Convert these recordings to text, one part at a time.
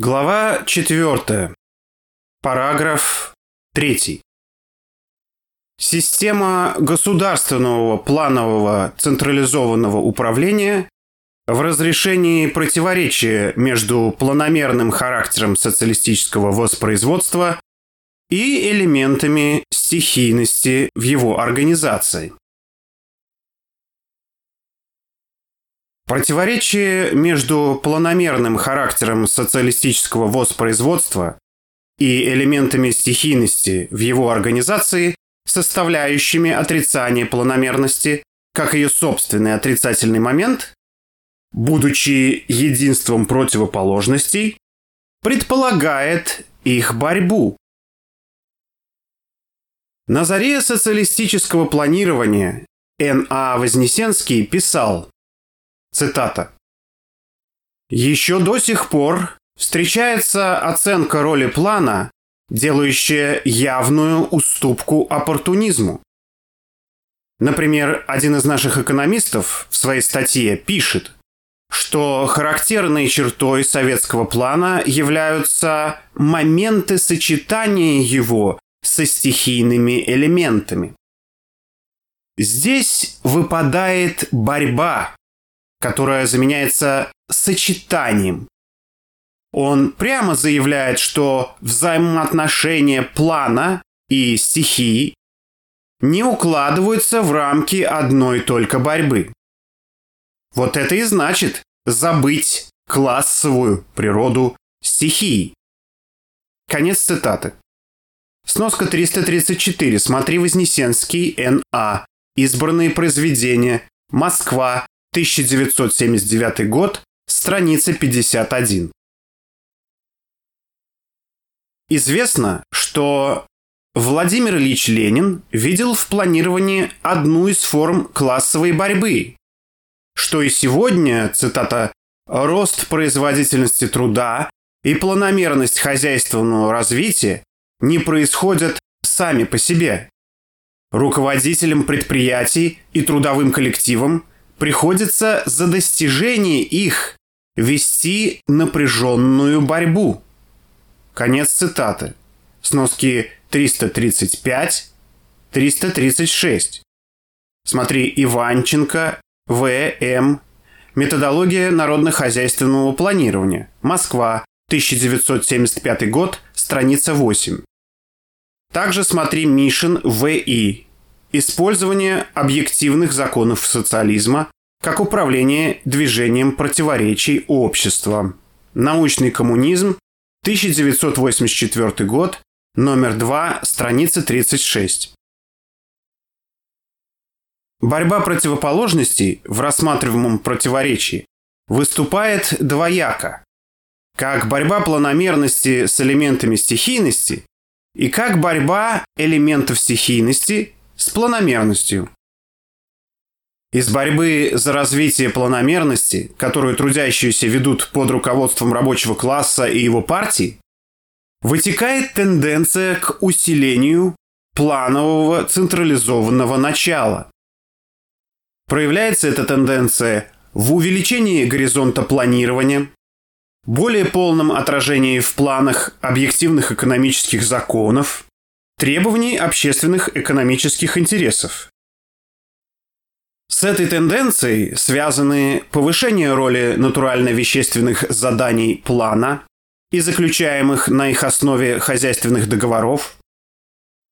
Глава 4. Параграф 3. Система государственного планового централизованного управления в разрешении противоречия между планомерным характером социалистического воспроизводства и элементами стихийности в его организации. Противоречие между планомерным характером социалистического воспроизводства и элементами стихийности в его организации, составляющими отрицание планомерности, как ее собственный отрицательный момент, будучи единством противоположностей, предполагает их борьбу. На заре социалистического планирования Н.А. Вознесенский писал Цитата. Еще до сих пор встречается оценка роли плана, делающая явную уступку оппортунизму. Например, один из наших экономистов в своей статье пишет, что характерной чертой советского плана являются моменты сочетания его со стихийными элементами. Здесь выпадает борьба которая заменяется сочетанием. Он прямо заявляет, что взаимоотношения плана и стихии не укладываются в рамки одной только борьбы. Вот это и значит забыть классовую природу стихии. Конец цитаты. Сноска 334. Смотри Вознесенский, Н.А. Избранные произведения. Москва. 1979 год, страница 51. Известно, что Владимир Ильич Ленин видел в планировании одну из форм классовой борьбы, что и сегодня, цитата, «рост производительности труда и планомерность хозяйственного развития не происходят сами по себе. Руководителям предприятий и трудовым коллективам – приходится за достижение их вести напряженную борьбу. Конец цитаты. Сноски 335-336. Смотри Иванченко, В.М. Методология народно-хозяйственного планирования. Москва, 1975 год, страница 8. Также смотри Мишин В.И. Использование объективных законов социализма как управление движением противоречий общества. Научный коммунизм, 1984 год, номер 2, страница 36. Борьба противоположностей в рассматриваемом противоречии выступает двояко, как борьба планомерности с элементами стихийности и как борьба элементов стихийности с планомерностью. Из борьбы за развитие планомерности, которую трудящиеся ведут под руководством рабочего класса и его партии, вытекает тенденция к усилению планового централизованного начала. Проявляется эта тенденция в увеличении горизонта планирования, более полном отражении в планах объективных экономических законов, требований общественных экономических интересов. С этой тенденцией связаны повышение роли натурально-вещественных заданий плана и заключаемых на их основе хозяйственных договоров,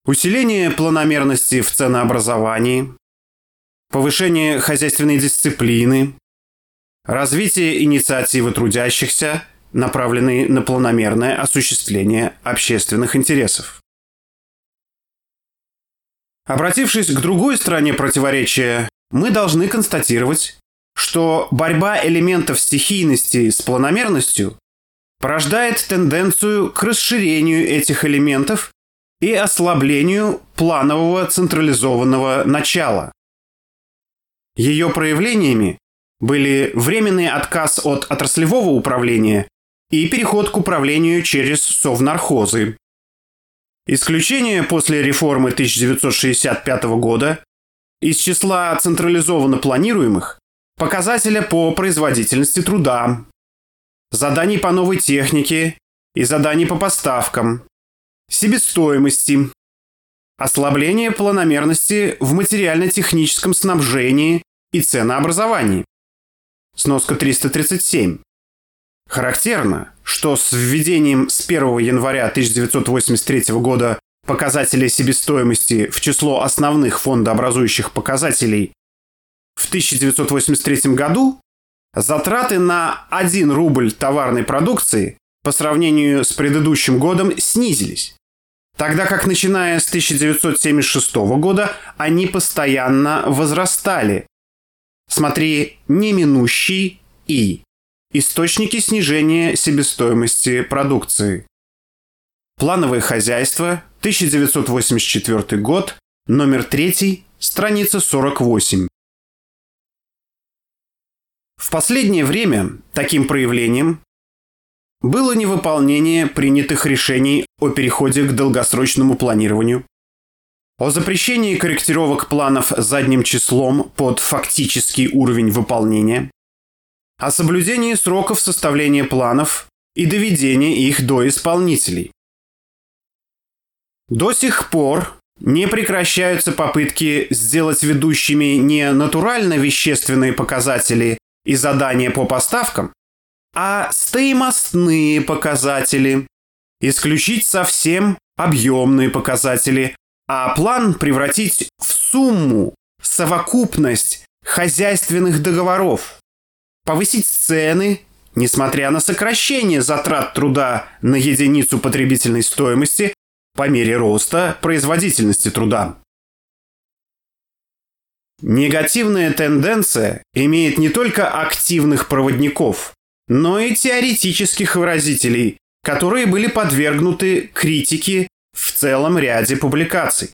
усиление планомерности в ценообразовании, повышение хозяйственной дисциплины, развитие инициативы трудящихся, направленные на планомерное осуществление общественных интересов. Обратившись к другой стороне противоречия, мы должны констатировать, что борьба элементов стихийности с планомерностью порождает тенденцию к расширению этих элементов и ослаблению планового централизованного начала. Ее проявлениями были временный отказ от отраслевого управления и переход к управлению через совнархозы. Исключение после реформы 1965 года из числа централизованно планируемых показателя по производительности труда. заданий по новой технике и заданий по поставкам, себестоимости, ослабление планомерности в материально-техническом снабжении и ценообразовании. Сноска 337. Характерно, что с введением с 1 января 1983 года показателей себестоимости в число основных фондообразующих показателей в 1983 году затраты на 1 рубль товарной продукции по сравнению с предыдущим годом снизились, тогда как начиная с 1976 года они постоянно возрастали. Смотри «Неминущий и» Источники снижения себестоимости продукции. Плановое хозяйство, 1984 год, номер 3, страница 48. В последнее время таким проявлением было невыполнение принятых решений о переходе к долгосрочному планированию, о запрещении корректировок планов задним числом под фактический уровень выполнения, о соблюдении сроков составления планов и доведения их до исполнителей. До сих пор не прекращаются попытки сделать ведущими не натурально-вещественные показатели и задания по поставкам, а стоимостные показатели, исключить совсем объемные показатели, а план превратить в сумму, совокупность хозяйственных договоров повысить цены, несмотря на сокращение затрат труда на единицу потребительной стоимости по мере роста производительности труда. Негативная тенденция имеет не только активных проводников, но и теоретических выразителей, которые были подвергнуты критике в целом ряде публикаций.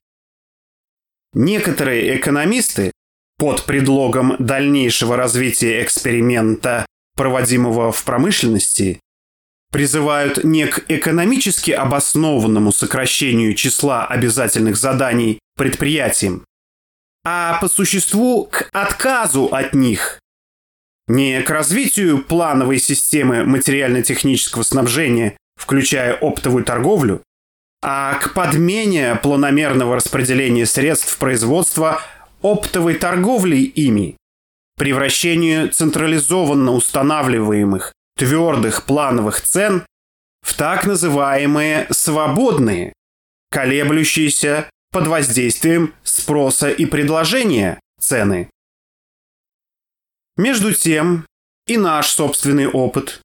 Некоторые экономисты под предлогом дальнейшего развития эксперимента, проводимого в промышленности, призывают не к экономически обоснованному сокращению числа обязательных заданий предприятиям, а по существу к отказу от них, не к развитию плановой системы материально-технического снабжения, включая оптовую торговлю, а к подмене планомерного распределения средств производства оптовой торговлей ими, превращению централизованно устанавливаемых твердых плановых цен в так называемые свободные, колеблющиеся под воздействием спроса и предложения цены. Между тем, и наш собственный опыт,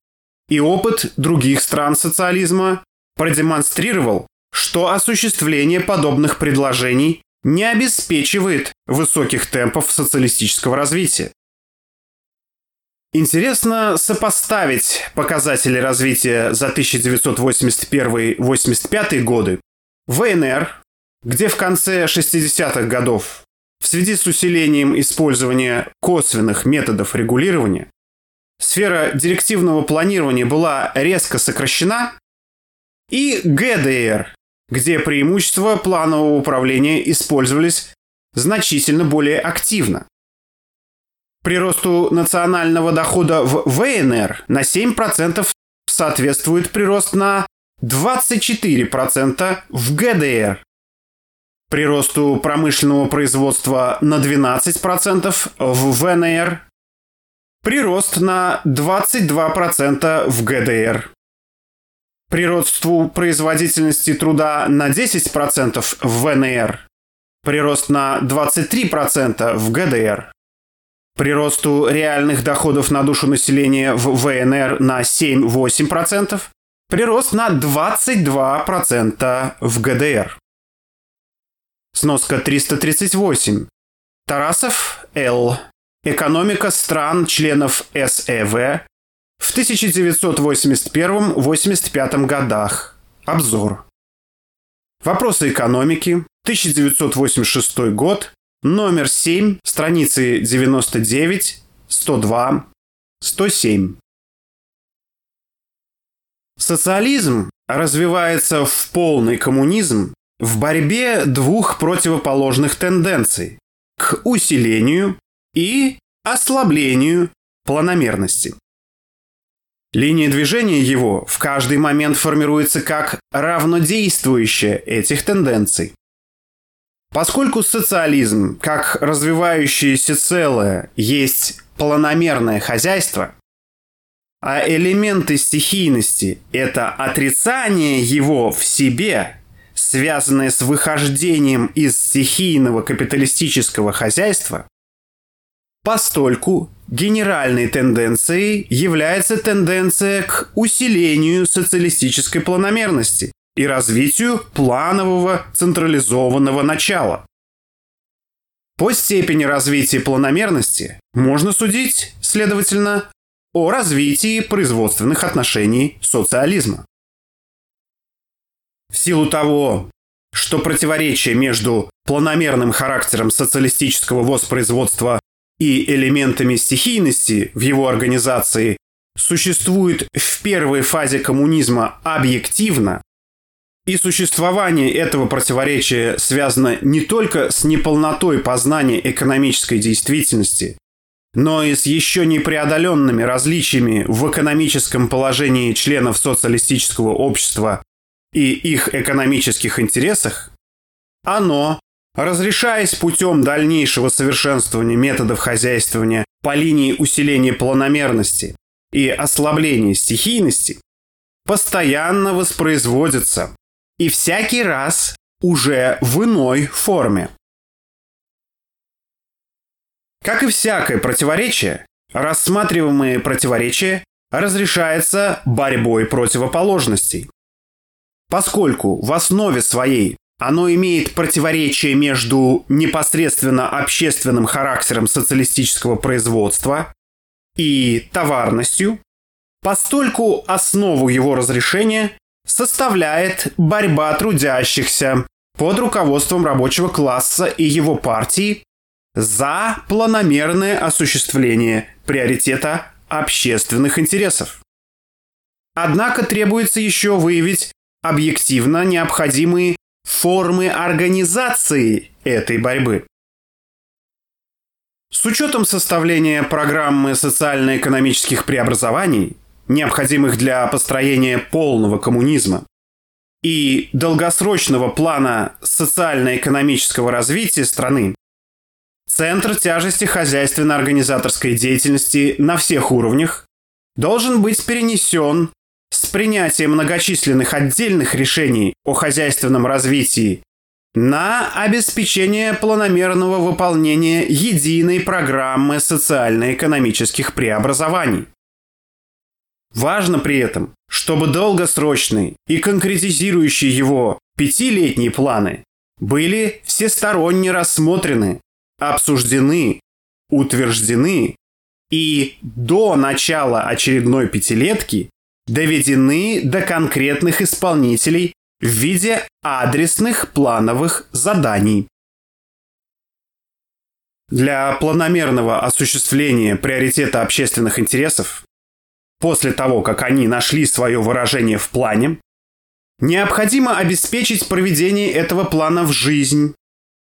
и опыт других стран социализма продемонстрировал, что осуществление подобных предложений не обеспечивает высоких темпов социалистического развития. Интересно сопоставить показатели развития за 1981-85 годы ВНР, где в конце 60-х годов в связи с усилением использования косвенных методов регулирования сфера директивного планирования была резко сокращена, и ГДР, где преимущества планового управления использовались значительно более активно. Приросту национального дохода в ВНР на 7% соответствует прирост на 24% в ГДР. Приросту промышленного производства на 12% в ВНР. Прирост на 22% в ГДР приросту производительности труда на 10% в ВНР, прирост на 23% в ГДР, приросту реальных доходов на душу населения в ВНР на 7-8%, прирост на 22% в ГДР. Сноска 338. Тарасов, Л. Экономика стран членов СЭВ в 1981-85 годах. Обзор. Вопросы экономики. 1986 год. Номер 7. Страницы 99, 102, 107. Социализм развивается в полный коммунизм в борьбе двух противоположных тенденций – к усилению и ослаблению планомерности. Линия движения его в каждый момент формируется как равнодействующая этих тенденций. Поскольку социализм, как развивающееся целое, есть планомерное хозяйство, а элементы стихийности – это отрицание его в себе, связанное с выхождением из стихийного капиталистического хозяйства, постольку генеральной тенденцией является тенденция к усилению социалистической планомерности и развитию планового централизованного начала. По степени развития планомерности можно судить, следовательно, о развитии производственных отношений социализма. В силу того, что противоречие между планомерным характером социалистического воспроизводства и элементами стихийности в его организации существует в первой фазе коммунизма объективно, и существование этого противоречия связано не только с неполнотой познания экономической действительности, но и с еще непреодоленными различиями в экономическом положении членов социалистического общества и их экономических интересах, оно, разрешаясь путем дальнейшего совершенствования методов хозяйствования по линии усиления планомерности и ослабления стихийности, постоянно воспроизводится и всякий раз уже в иной форме. Как и всякое противоречие, рассматриваемые противоречия разрешается борьбой противоположностей. Поскольку в основе своей оно имеет противоречие между непосредственно общественным характером социалистического производства и товарностью, постольку основу его разрешения составляет борьба трудящихся под руководством рабочего класса и его партии за планомерное осуществление приоритета общественных интересов. Однако требуется еще выявить объективно необходимые формы организации этой борьбы. С учетом составления программы социально-экономических преобразований, необходимых для построения полного коммунизма, и долгосрочного плана социально-экономического развития страны, Центр тяжести хозяйственно-организаторской деятельности на всех уровнях должен быть перенесен с принятием многочисленных отдельных решений о хозяйственном развитии на обеспечение планомерного выполнения единой программы социально-экономических преобразований. Важно при этом, чтобы долгосрочные и конкретизирующие его пятилетние планы были всесторонне рассмотрены обсуждены, утверждены и до начала очередной пятилетки доведены до конкретных исполнителей в виде адресных плановых заданий. Для планомерного осуществления приоритета общественных интересов, после того, как они нашли свое выражение в плане, необходимо обеспечить проведение этого плана в жизнь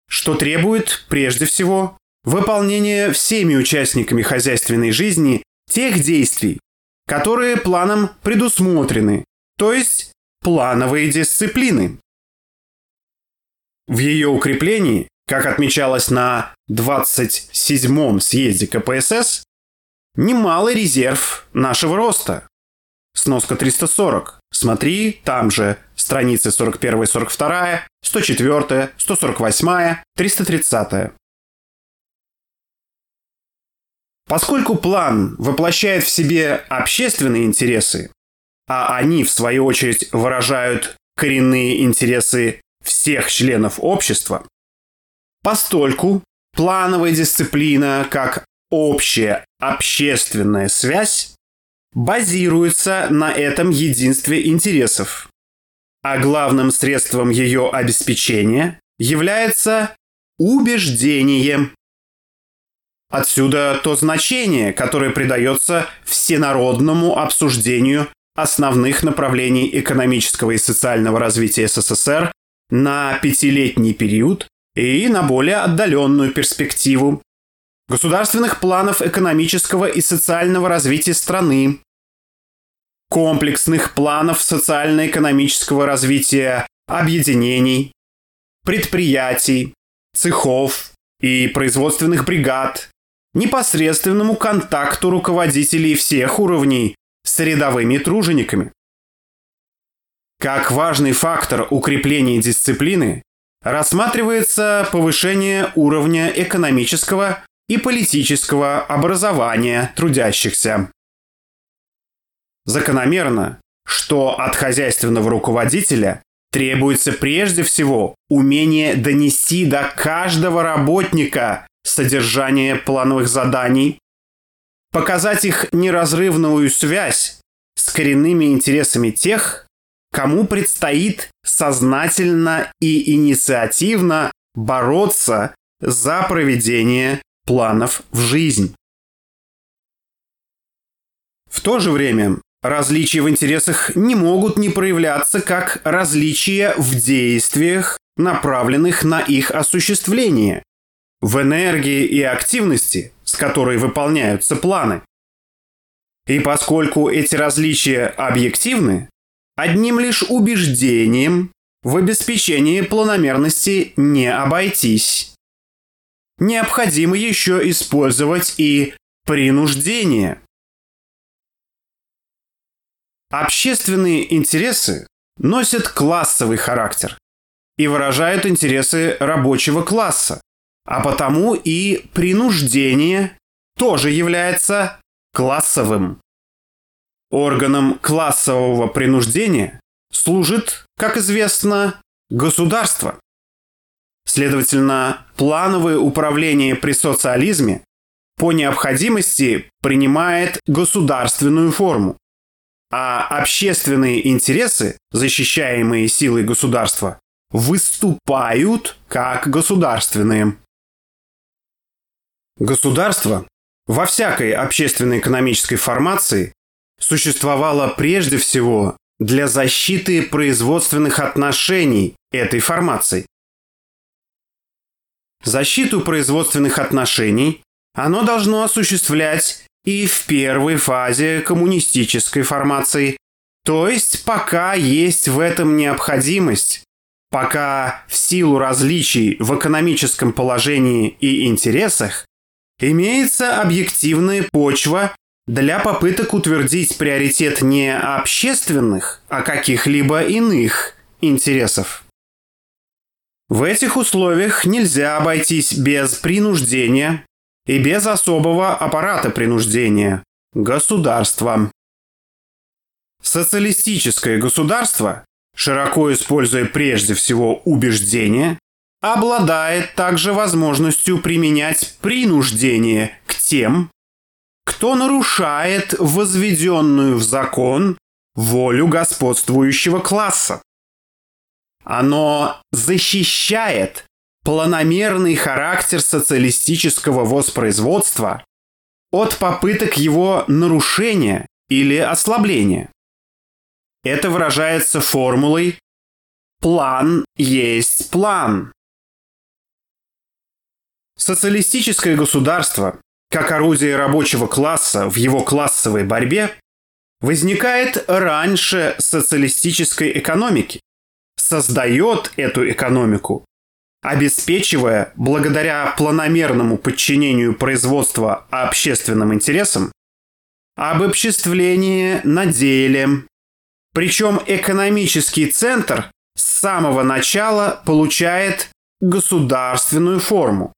что требует, прежде всего, выполнения всеми участниками хозяйственной жизни тех действий, которые планом предусмотрены, то есть плановые дисциплины. В ее укреплении, как отмечалось на 27-м съезде КПСС, немалый резерв нашего роста. Сноска 340. Смотри там же страницы 41-42, 104, 148, 330. Поскольку план воплощает в себе общественные интересы, а они, в свою очередь, выражают коренные интересы всех членов общества, постольку плановая дисциплина как общая общественная связь базируется на этом единстве интересов, а главным средством ее обеспечения является убеждение. Отсюда то значение, которое придается всенародному обсуждению основных направлений экономического и социального развития СССР на пятилетний период и на более отдаленную перспективу государственных планов экономического и социального развития страны, комплексных планов социально-экономического развития объединений, предприятий, цехов и производственных бригад, непосредственному контакту руководителей всех уровней с рядовыми тружениками. Как важный фактор укрепления дисциплины рассматривается повышение уровня экономического и политического образования трудящихся. Закономерно, что от хозяйственного руководителя требуется прежде всего умение донести до каждого работника содержание плановых заданий, показать их неразрывную связь с коренными интересами тех, кому предстоит сознательно и инициативно бороться за проведение планов в жизнь. В то же время различия в интересах не могут не проявляться как различия в действиях, направленных на их осуществление, в энергии и активности, с которой выполняются планы. И поскольку эти различия объективны, одним лишь убеждением в обеспечении планомерности не обойтись. Необходимо еще использовать и принуждение. Общественные интересы носят классовый характер и выражают интересы рабочего класса, а потому и принуждение тоже является классовым. Органом классового принуждения служит, как известно, государство. Следовательно, плановое управление при социализме по необходимости принимает государственную форму, а общественные интересы, защищаемые силой государства, выступают как государственные. Государство во всякой общественно-экономической формации существовало прежде всего для защиты производственных отношений этой формации. Защиту производственных отношений оно должно осуществлять и в первой фазе коммунистической формации, то есть пока есть в этом необходимость, пока в силу различий в экономическом положении и интересах имеется объективная почва для попыток утвердить приоритет не общественных, а каких-либо иных интересов. В этих условиях нельзя обойтись без принуждения и без особого аппарата принуждения – государства. Социалистическое государство, широко используя прежде всего убеждения, обладает также возможностью применять принуждение к тем, кто нарушает возведенную в закон волю господствующего класса. Оно защищает планомерный характер социалистического воспроизводства от попыток его нарушения или ослабления. Это выражается формулой «план есть план». Социалистическое государство, как орудие рабочего класса в его классовой борьбе, возникает раньше социалистической экономики, создает эту экономику, обеспечивая, благодаря планомерному подчинению производства общественным интересам, обобществление на деле. Причем экономический центр с самого начала получает государственную форму.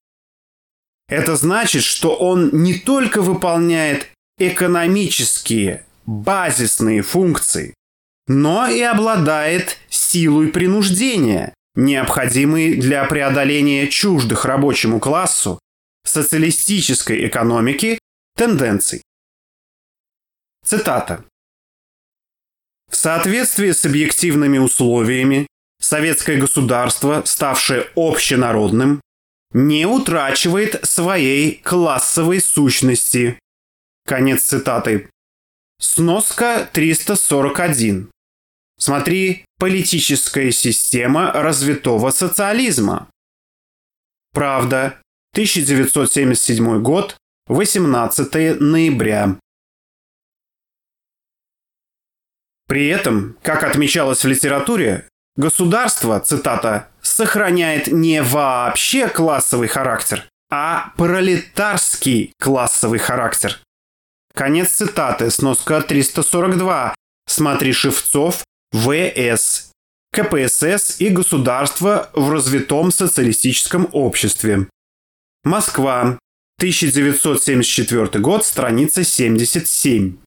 Это значит, что он не только выполняет экономические, базисные функции, но и обладает силой принуждения, необходимой для преодоления чуждых рабочему классу социалистической экономики тенденций. Цитата. В соответствии с объективными условиями, советское государство, ставшее общенародным, не утрачивает своей классовой сущности. Конец цитаты. Сноска 341. Смотри «Политическая система развитого социализма». Правда. 1977 год. 18 ноября. При этом, как отмечалось в литературе, государство, цитата, сохраняет не вообще классовый характер, а пролетарский классовый характер. Конец цитаты, сноска 342. Смотри Шевцов, ВС, КПСС и государство в развитом социалистическом обществе. Москва, 1974 год, страница 77.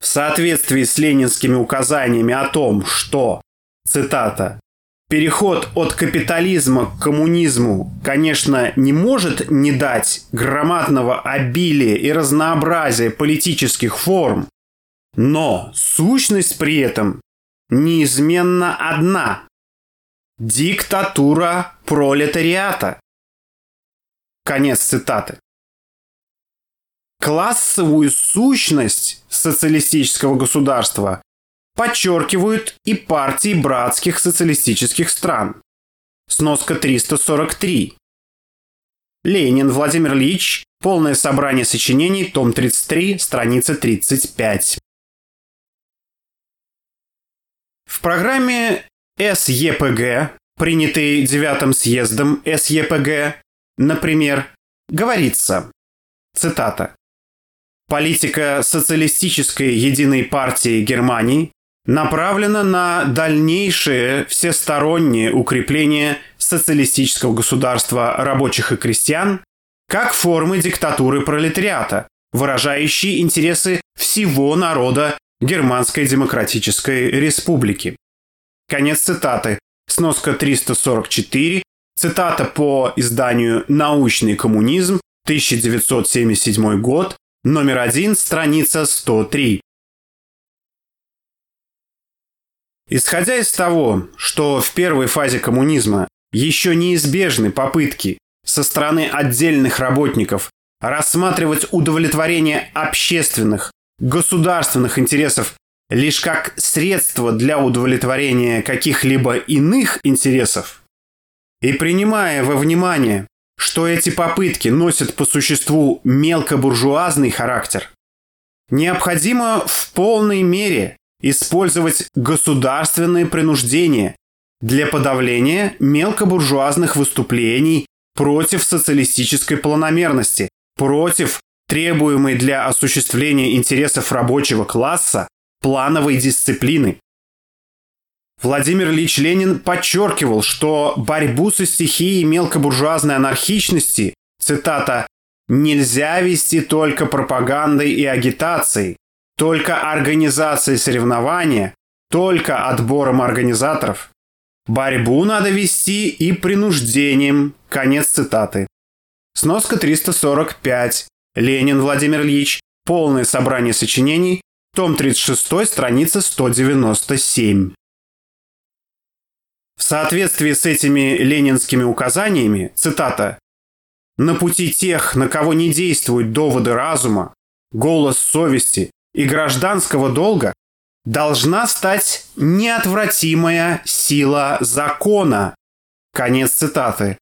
В соответствии с ленинскими указаниями о том, что, цитата, Переход от капитализма к коммунизму, конечно, не может не дать громадного обилия и разнообразия политических форм, но сущность при этом неизменно одна – диктатура пролетариата. Конец цитаты. Классовую сущность социалистического государства подчеркивают и партии братских социалистических стран. Сноска 343. Ленин Владимир Ильич. Полное собрание сочинений. Том 33. Страница 35. В программе СЕПГ, принятой девятым съездом СЕПГ, например, говорится, цитата, «Политика социалистической единой партии Германии направлена на дальнейшее всестороннее укрепление социалистического государства рабочих и крестьян как формы диктатуры пролетариата, выражающей интересы всего народа Германской Демократической Республики. Конец цитаты. Сноска 344. Цитата по изданию «Научный коммунизм», 1977 год, номер один, страница 103. Исходя из того, что в первой фазе коммунизма еще неизбежны попытки со стороны отдельных работников рассматривать удовлетворение общественных, государственных интересов лишь как средство для удовлетворения каких-либо иных интересов, и принимая во внимание, что эти попытки носят по существу мелкобуржуазный характер, необходимо в полной мере использовать государственное принуждение для подавления мелкобуржуазных выступлений против социалистической планомерности, против требуемой для осуществления интересов рабочего класса плановой дисциплины. Владимир Ильич Ленин подчеркивал, что борьбу со стихией мелкобуржуазной анархичности, цитата, «нельзя вести только пропагандой и агитацией, только организацией соревнования, только отбором организаторов. Борьбу надо вести и принуждением. Конец цитаты. Сноска 345. Ленин Владимир Ильич. Полное собрание сочинений. Том 36, страница 197. В соответствии с этими ленинскими указаниями, цитата, «На пути тех, на кого не действуют доводы разума, голос совести, и гражданского долга должна стать неотвратимая сила закона. Конец цитаты.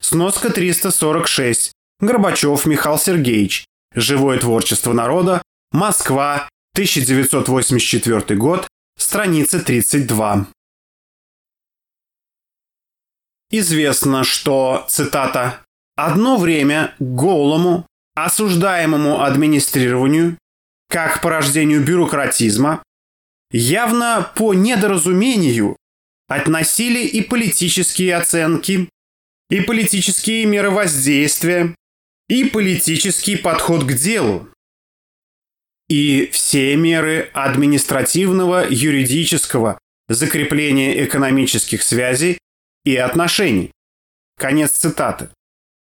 Сноска 346. Горбачев Михаил Сергеевич. Живое творчество народа. Москва. 1984 год. Страница 32. Известно, что, цитата, «одно время голому, осуждаемому администрированию как порождению бюрократизма, явно по недоразумению относили и политические оценки, и политические меры воздействия, и политический подход к делу, и все меры административного, юридического закрепления экономических связей и отношений. Конец цитаты.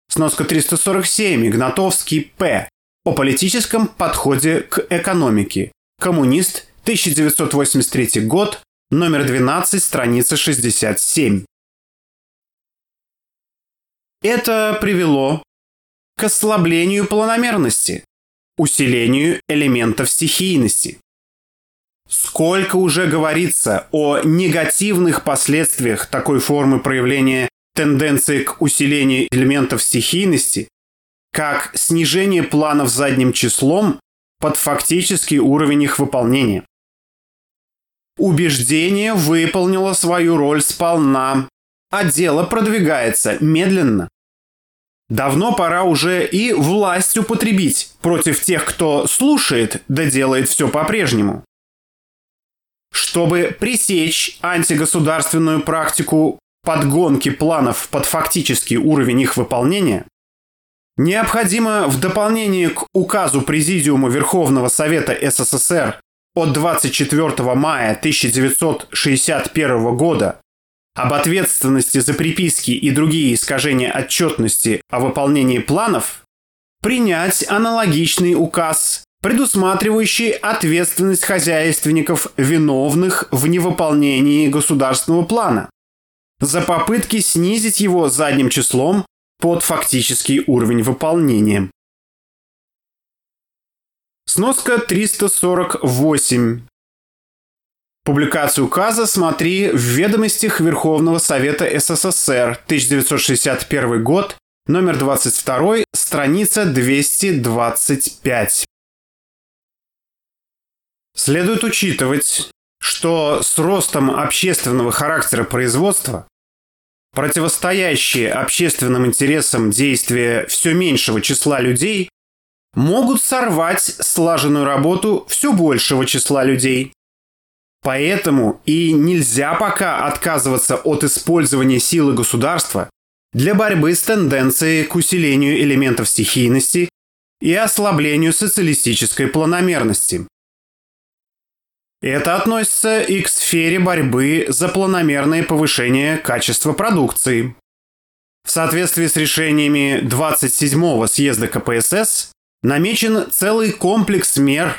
Сноска 347. Игнатовский П о политическом подходе к экономике. Коммунист, 1983 год, номер 12, страница 67. Это привело к ослаблению планомерности, усилению элементов стихийности. Сколько уже говорится о негативных последствиях такой формы проявления тенденции к усилению элементов стихийности, как снижение планов задним числом под фактический уровень их выполнения. Убеждение выполнило свою роль сполна, а дело продвигается медленно. Давно пора уже и власть употребить против тех, кто слушает, да делает все по-прежнему. Чтобы пресечь антигосударственную практику подгонки планов под фактический уровень их выполнения, необходимо в дополнение к указу Президиума Верховного Совета СССР от 24 мая 1961 года об ответственности за приписки и другие искажения отчетности о выполнении планов, принять аналогичный указ, предусматривающий ответственность хозяйственников, виновных в невыполнении государственного плана, за попытки снизить его задним числом под фактический уровень выполнения. Сноска 348. Публикацию указа смотри в ведомостях Верховного Совета СССР, 1961 год, номер 22, страница 225. Следует учитывать, что с ростом общественного характера производства противостоящие общественным интересам действия все меньшего числа людей могут сорвать слаженную работу все большего числа людей. Поэтому и нельзя пока отказываться от использования силы государства для борьбы с тенденцией к усилению элементов стихийности и ослаблению социалистической планомерности. Это относится и к сфере борьбы за планомерное повышение качества продукции. В соответствии с решениями 27-го съезда КПСС намечен целый комплекс мер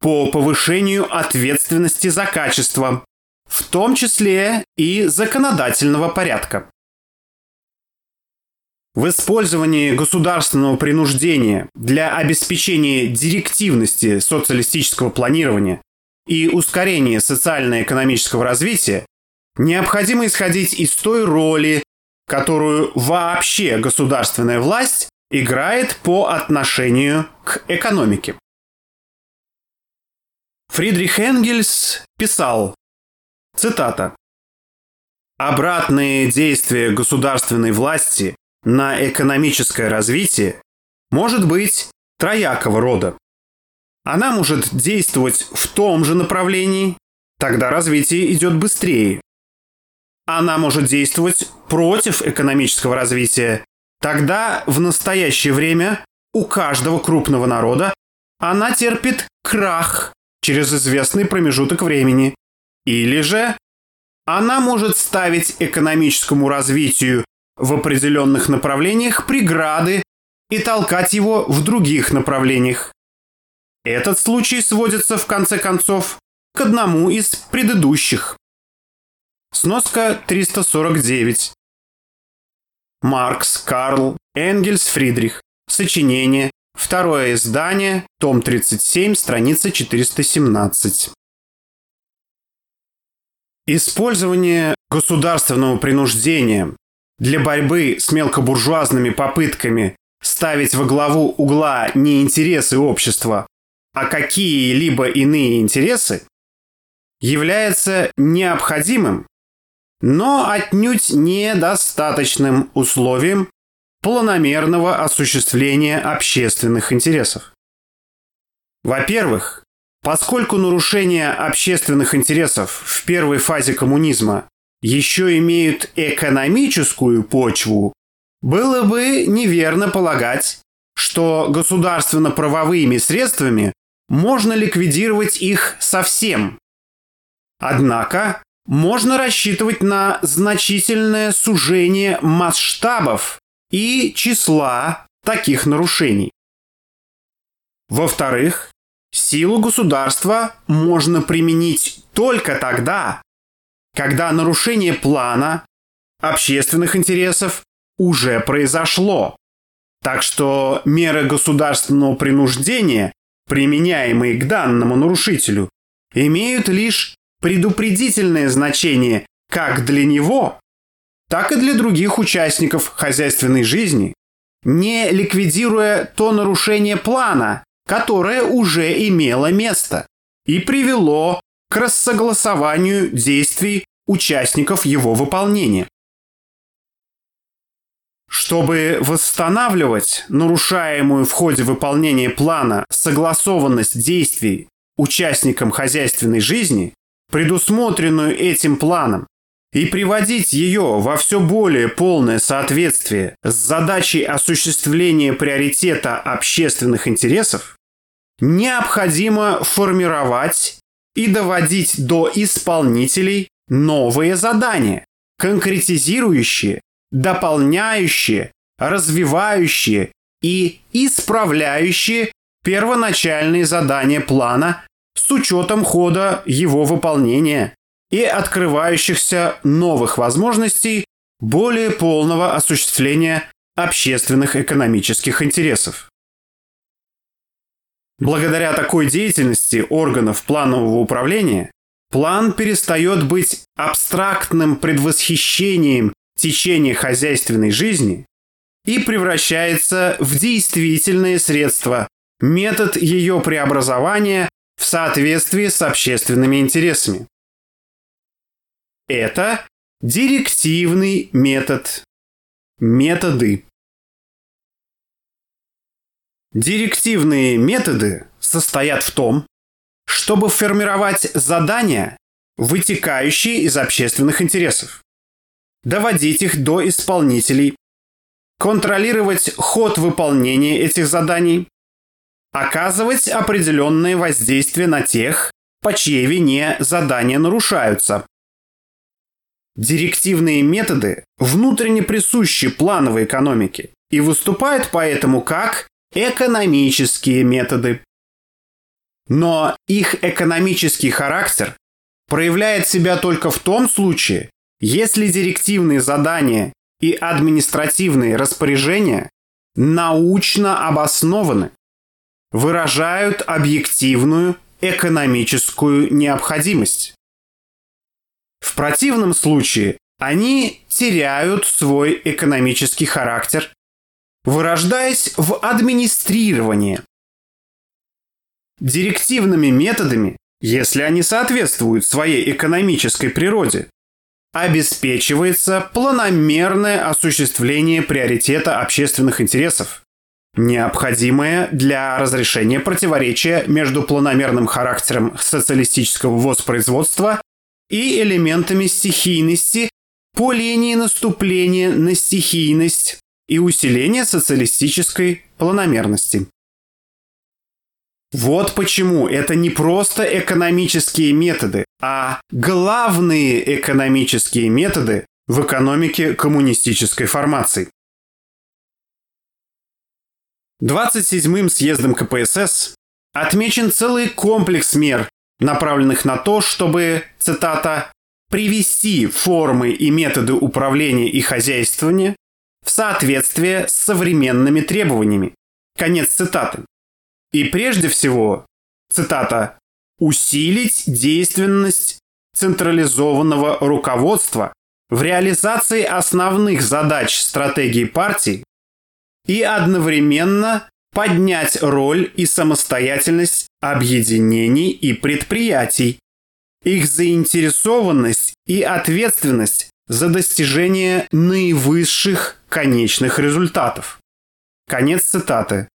по повышению ответственности за качество, в том числе и законодательного порядка. В использовании государственного принуждения для обеспечения директивности социалистического планирования и ускорения социально-экономического развития необходимо исходить из той роли, которую вообще государственная власть играет по отношению к экономике. Фридрих Энгельс писал, цитата, «Обратные действия государственной власти на экономическое развитие может быть троякого рода. Она может действовать в том же направлении, тогда развитие идет быстрее. Она может действовать против экономического развития, тогда в настоящее время у каждого крупного народа она терпит крах через известный промежуток времени. Или же она может ставить экономическому развитию в определенных направлениях преграды и толкать его в других направлениях. Этот случай сводится в конце концов к одному из предыдущих. Сноска 349. Маркс, Карл, Энгельс, Фридрих. Сочинение. Второе издание. Том 37, страница 417. Использование государственного принуждения для борьбы с мелкобуржуазными попытками ставить во главу угла не интересы общества, а какие-либо иные интересы, является необходимым, но отнюдь недостаточным условием планомерного осуществления общественных интересов. Во-первых, поскольку нарушения общественных интересов в первой фазе коммунизма еще имеют экономическую почву, было бы неверно полагать, что государственно-правовыми средствами можно ликвидировать их совсем. Однако можно рассчитывать на значительное сужение масштабов и числа таких нарушений. Во-вторых, силу государства можно применить только тогда, когда нарушение плана общественных интересов уже произошло. Так что меры государственного принуждения, применяемые к данному нарушителю, имеют лишь предупредительное значение как для него, так и для других участников хозяйственной жизни, не ликвидируя то нарушение плана, которое уже имело место и привело к рассогласованию действий участников его выполнения. Чтобы восстанавливать нарушаемую в ходе выполнения плана согласованность действий участникам хозяйственной жизни, предусмотренную этим планом, и приводить ее во все более полное соответствие с задачей осуществления приоритета общественных интересов, необходимо формировать и доводить до исполнителей новые задания, конкретизирующие, дополняющие, развивающие и исправляющие первоначальные задания плана с учетом хода его выполнения и открывающихся новых возможностей более полного осуществления общественных экономических интересов. Благодаря такой деятельности органов планового управления план перестает быть абстрактным предвосхищением течения хозяйственной жизни и превращается в действительные средства, метод ее преобразования в соответствии с общественными интересами. Это директивный метод. Методы. Директивные методы состоят в том, чтобы формировать задания, вытекающие из общественных интересов, доводить их до исполнителей, контролировать ход выполнения этих заданий, оказывать определенное воздействие на тех, по чьей вине задания нарушаются, Директивные методы внутренне присущи плановой экономике и выступают поэтому как экономические методы. Но их экономический характер проявляет себя только в том случае, если директивные задания и административные распоряжения научно обоснованы, выражают объективную экономическую необходимость. В противном случае они теряют свой экономический характер, вырождаясь в администрирование. Директивными методами, если они соответствуют своей экономической природе, обеспечивается планомерное осуществление приоритета общественных интересов, необходимое для разрешения противоречия между планомерным характером социалистического воспроизводства и элементами стихийности по линии наступления на стихийность и усиления социалистической планомерности. Вот почему это не просто экономические методы, а главные экономические методы в экономике коммунистической формации. 27-м съездом КПСС отмечен целый комплекс мер направленных на то, чтобы, цитата, «привести формы и методы управления и хозяйствования в соответствие с современными требованиями». Конец цитаты. И прежде всего, цитата, «усилить действенность централизованного руководства в реализации основных задач стратегии партии и одновременно поднять роль и самостоятельность объединений и предприятий, их заинтересованность и ответственность за достижение наивысших конечных результатов. Конец цитаты.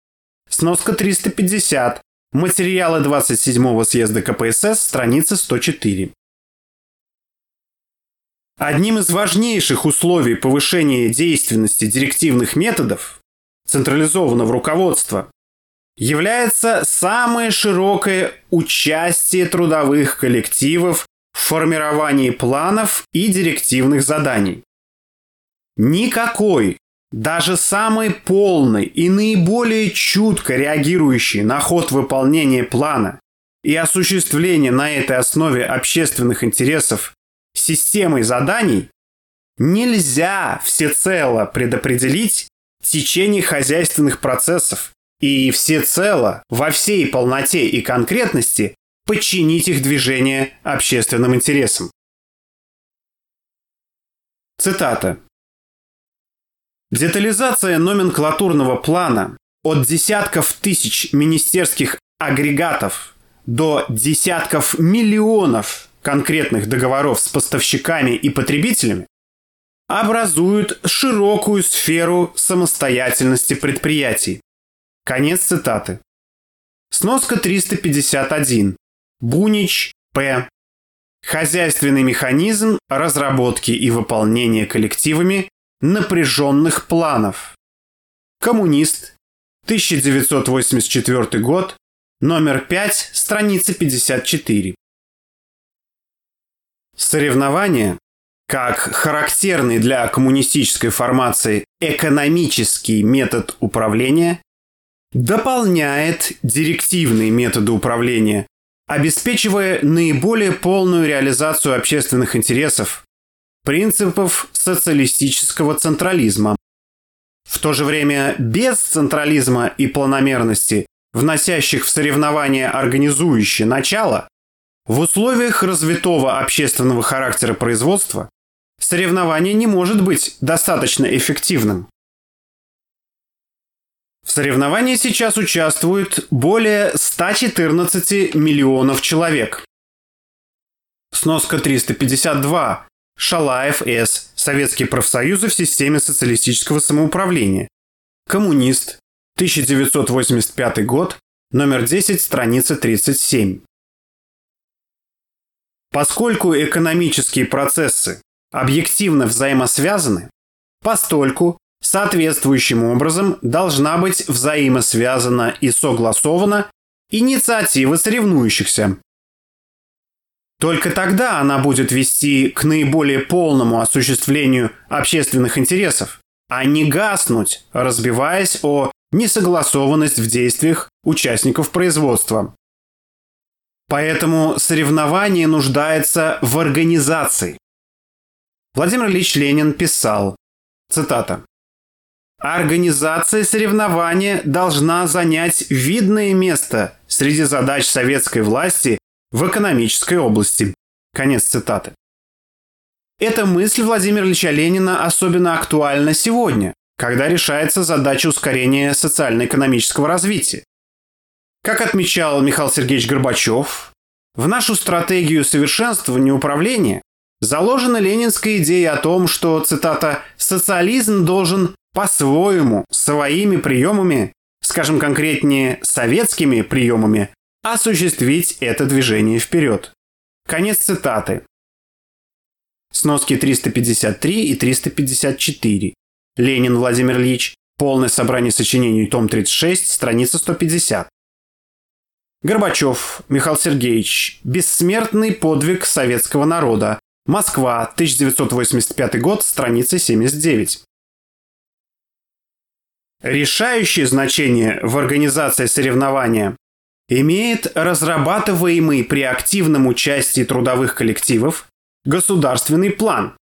Сноска 350. Материалы 27-го съезда КПСС, страница 104. Одним из важнейших условий повышения действенности директивных методов централизованного руководства является самое широкое участие трудовых коллективов в формировании планов и директивных заданий. Никакой, даже самый полный и наиболее чутко реагирующий на ход выполнения плана и осуществления на этой основе общественных интересов системой заданий нельзя всецело предопределить течение хозяйственных процессов и всецело, во всей полноте и конкретности подчинить их движение общественным интересам. Цитата. Детализация номенклатурного плана от десятков тысяч министерских агрегатов до десятков миллионов конкретных договоров с поставщиками и потребителями образуют широкую сферу самостоятельности предприятий. Конец цитаты. Сноска 351. Бунич, П. Хозяйственный механизм разработки и выполнения коллективами напряженных планов. Коммунист. 1984 год. Номер 5, страница 54. Соревнования, как характерный для коммунистической формации экономический метод управления, дополняет директивные методы управления, обеспечивая наиболее полную реализацию общественных интересов, принципов социалистического централизма. В то же время без централизма и планомерности, вносящих в соревнования организующие начало, в условиях развитого общественного характера производства соревнование не может быть достаточно эффективным. В соревновании сейчас участвует более 114 миллионов человек. Сноска 352. Шалаев С. Советские профсоюзы в системе социалистического самоуправления. Коммунист. 1985 год. Номер 10, страница 37. Поскольку экономические процессы объективно взаимосвязаны, постольку соответствующим образом должна быть взаимосвязана и согласована инициатива соревнующихся. Только тогда она будет вести к наиболее полному осуществлению общественных интересов, а не гаснуть, разбиваясь о несогласованность в действиях участников производства. Поэтому соревнование нуждается в организации. Владимир Ильич Ленин писал, цитата, Организация соревнования должна занять видное место среди задач советской власти в экономической области. Конец цитаты. Эта мысль Владимира Ильича Ленина особенно актуальна сегодня, когда решается задача ускорения социально-экономического развития. Как отмечал Михаил Сергеевич Горбачев, в нашу стратегию совершенствования управления заложена ленинская идея о том, что, цитата, «социализм должен по-своему, своими приемами, скажем конкретнее, советскими приемами, осуществить это движение вперед. Конец цитаты. Сноски 353 и 354. Ленин Владимир Ильич. Полное собрание сочинений, том 36, страница 150. Горбачев Михаил Сергеевич. Бессмертный подвиг советского народа. Москва, 1985 год, страница 79. Решающее значение в организации соревнования имеет разрабатываемый при активном участии трудовых коллективов государственный план,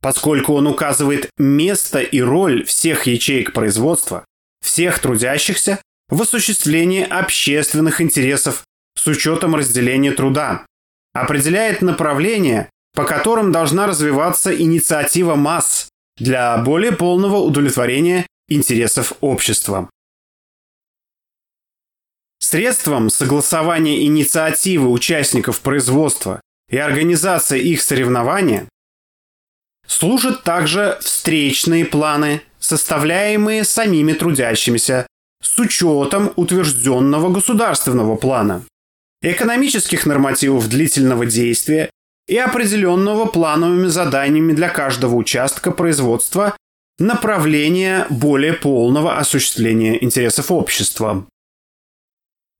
поскольку он указывает место и роль всех ячеек производства, всех трудящихся в осуществлении общественных интересов с учетом разделения труда, определяет направления, по которым должна развиваться инициатива масс для более полного удовлетворения интересов общества. Средством согласования инициативы участников производства и организации их соревнования служат также встречные планы, составляемые самими трудящимися с учетом утвержденного государственного плана, экономических нормативов длительного действия и определенного плановыми заданиями для каждого участка производства направления более полного осуществления интересов общества.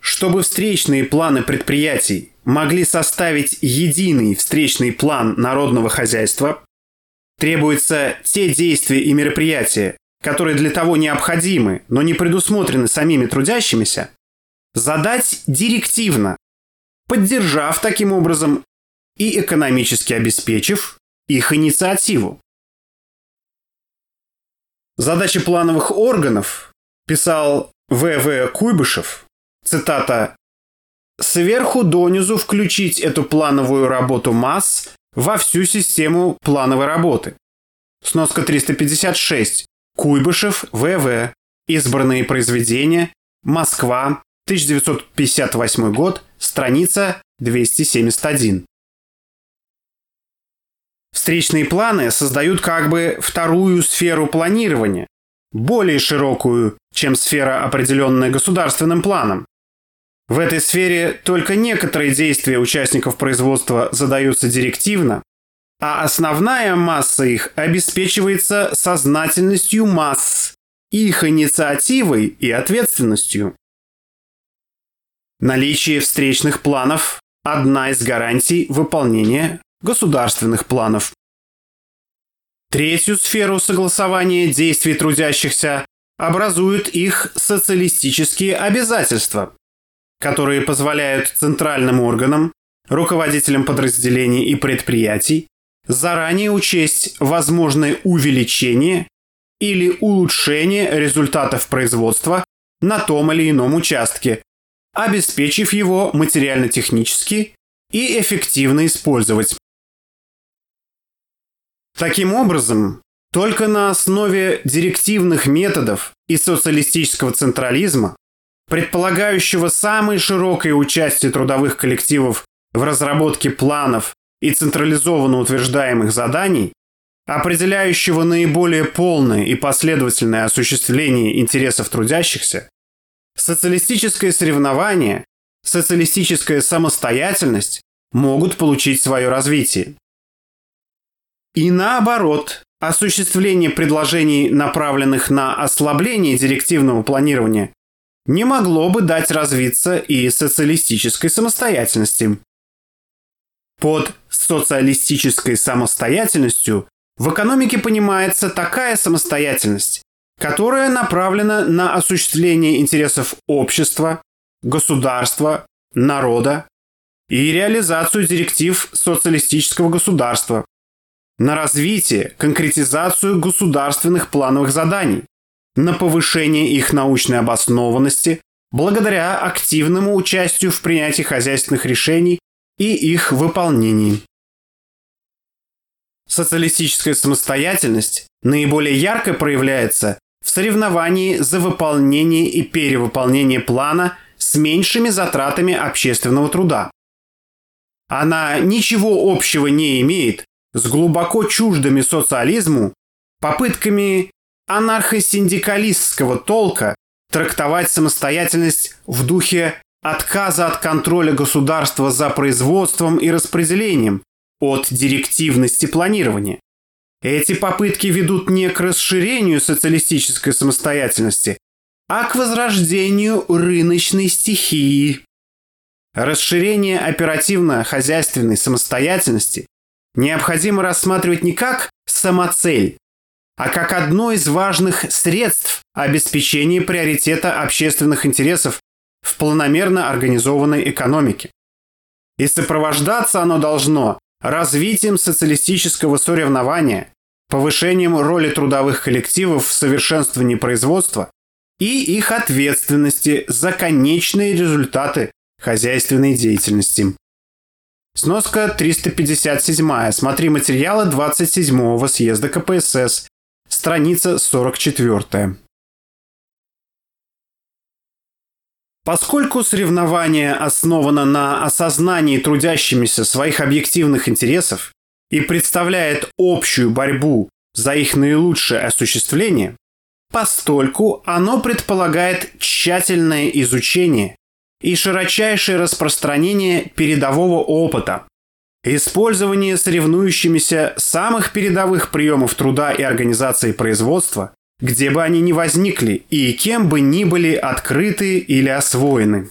Чтобы встречные планы предприятий могли составить единый встречный план народного хозяйства, требуются те действия и мероприятия, которые для того необходимы, но не предусмотрены самими трудящимися, задать директивно, поддержав таким образом и экономически обеспечив их инициативу. Задача плановых органов, писал В.В. Куйбышев, цитата, «сверху донизу включить эту плановую работу масс во всю систему плановой работы». Сноска 356. Куйбышев, В.В. Избранные произведения. Москва. 1958 год. Страница 271. Встречные планы создают как бы вторую сферу планирования, более широкую, чем сфера, определенная государственным планом. В этой сфере только некоторые действия участников производства задаются директивно, а основная масса их обеспечивается сознательностью масс, их инициативой и ответственностью. Наличие встречных планов – одна из гарантий выполнения государственных планов. Третью сферу согласования действий трудящихся образуют их социалистические обязательства, которые позволяют центральным органам, руководителям подразделений и предприятий заранее учесть возможное увеличение или улучшение результатов производства на том или ином участке, обеспечив его материально-технически и эффективно использовать. Таким образом, только на основе директивных методов и социалистического централизма, предполагающего самое широкое участие трудовых коллективов в разработке планов и централизованно утверждаемых заданий, определяющего наиболее полное и последовательное осуществление интересов трудящихся, социалистическое соревнование, социалистическая самостоятельность могут получить свое развитие. И наоборот, осуществление предложений, направленных на ослабление директивного планирования, не могло бы дать развиться и социалистической самостоятельности. Под социалистической самостоятельностью в экономике понимается такая самостоятельность, которая направлена на осуществление интересов общества, государства, народа и реализацию директив социалистического государства, на развитие, конкретизацию государственных плановых заданий, на повышение их научной обоснованности благодаря активному участию в принятии хозяйственных решений и их выполнении. Социалистическая самостоятельность наиболее ярко проявляется в соревновании за выполнение и перевыполнение плана с меньшими затратами общественного труда. Она ничего общего не имеет с глубоко чуждыми социализму попытками анархосиндикалистского толка трактовать самостоятельность в духе отказа от контроля государства за производством и распределением, от директивности планирования. Эти попытки ведут не к расширению социалистической самостоятельности, а к возрождению рыночной стихии. Расширение оперативно-хозяйственной самостоятельности необходимо рассматривать не как самоцель, а как одно из важных средств обеспечения приоритета общественных интересов в планомерно организованной экономике. И сопровождаться оно должно развитием социалистического соревнования, повышением роли трудовых коллективов в совершенствовании производства и их ответственности за конечные результаты хозяйственной деятельности. Сноска 357. Смотри материалы 27-го съезда КПСС. Страница 44. Поскольку соревнование основано на осознании трудящимися своих объективных интересов и представляет общую борьбу за их наилучшее осуществление, постольку оно предполагает тщательное изучение и широчайшее распространение передового опыта, использование соревнующимися самых передовых приемов труда и организации производства, где бы они ни возникли и кем бы ни были открыты или освоены.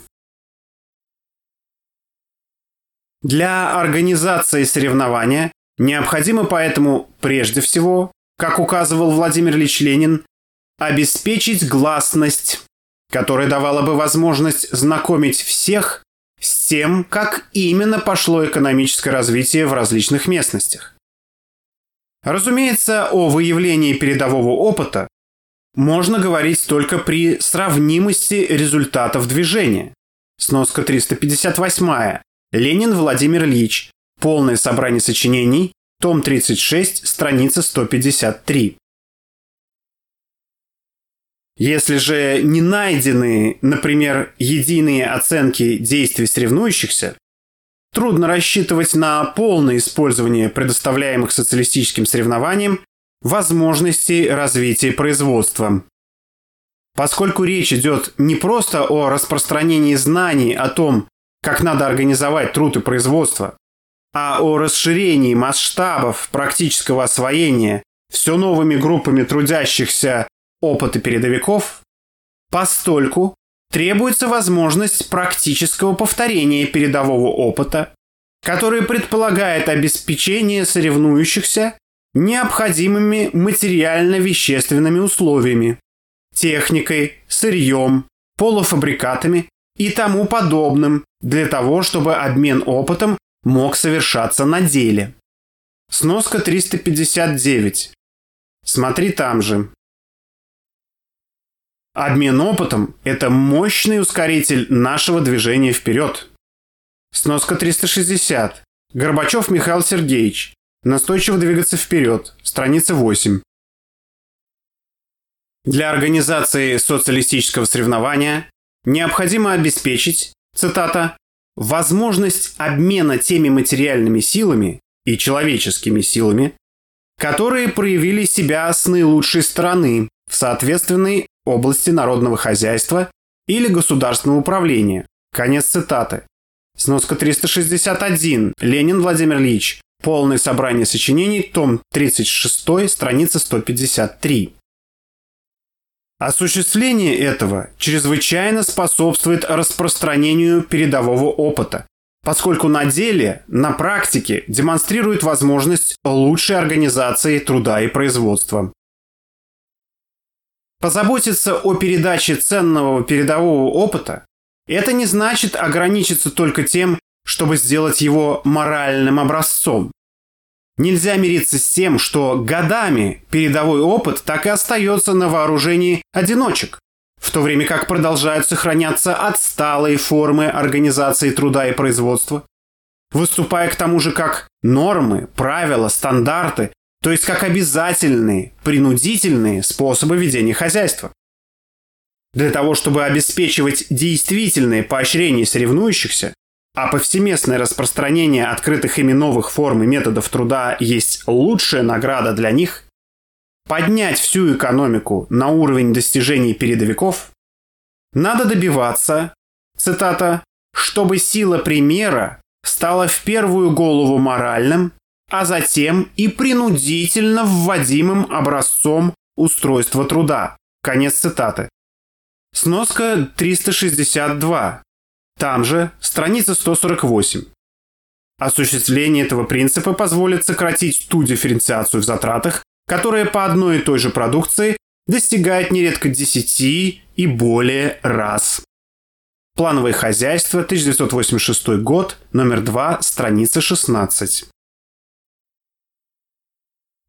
Для организации соревнования необходимо поэтому прежде всего, как указывал Владимир Ильич Ленин, обеспечить гласность которая давала бы возможность знакомить всех с тем, как именно пошло экономическое развитие в различных местностях. Разумеется, о выявлении передового опыта можно говорить только при сравнимости результатов движения. Сноска 358. Ленин Владимир Ильич. Полное собрание сочинений. Том 36, страница 153. Если же не найдены, например, единые оценки действий соревнующихся, трудно рассчитывать на полное использование предоставляемых социалистическим соревнованием возможностей развития производства. Поскольку речь идет не просто о распространении знаний о том, как надо организовать труд и производство, а о расширении масштабов практического освоения все новыми группами трудящихся опыта передовиков, постольку требуется возможность практического повторения передового опыта, который предполагает обеспечение соревнующихся необходимыми материально-вещественными условиями, техникой, сырьем, полуфабрикатами и тому подобным для того, чтобы обмен опытом мог совершаться на деле. Сноска 359. Смотри там же. Обмен опытом – это мощный ускоритель нашего движения вперед. Сноска 360. Горбачев Михаил Сергеевич. Настойчиво двигаться вперед. Страница 8. Для организации социалистического соревнования необходимо обеспечить, цитата, возможность обмена теми материальными силами и человеческими силами, которые проявили себя с наилучшей стороны в соответственной области народного хозяйства или государственного управления. Конец цитаты. Сноска 361. Ленин Владимир Ильич. Полное собрание сочинений. Том 36. Страница 153. Осуществление этого чрезвычайно способствует распространению передового опыта, поскольку на деле, на практике демонстрирует возможность лучшей организации труда и производства. Позаботиться о передаче ценного передового опыта – это не значит ограничиться только тем, чтобы сделать его моральным образцом. Нельзя мириться с тем, что годами передовой опыт так и остается на вооружении одиночек, в то время как продолжают сохраняться отсталые формы организации труда и производства, выступая к тому же как нормы, правила, стандарты, то есть как обязательные, принудительные способы ведения хозяйства. Для того, чтобы обеспечивать действительное поощрение соревнующихся, а повсеместное распространение открытых ими новых форм и методов труда есть лучшая награда для них, поднять всю экономику на уровень достижений передовиков, надо добиваться, цитата, чтобы сила примера стала в первую голову моральным, а затем и принудительно вводимым образцом устройства труда. Конец цитаты. Сноска 362. Там же страница 148. Осуществление этого принципа позволит сократить ту дифференциацию в затратах, которая по одной и той же продукции достигает нередко 10 и более раз. Плановое хозяйство, 1986 год, номер 2, страница 16.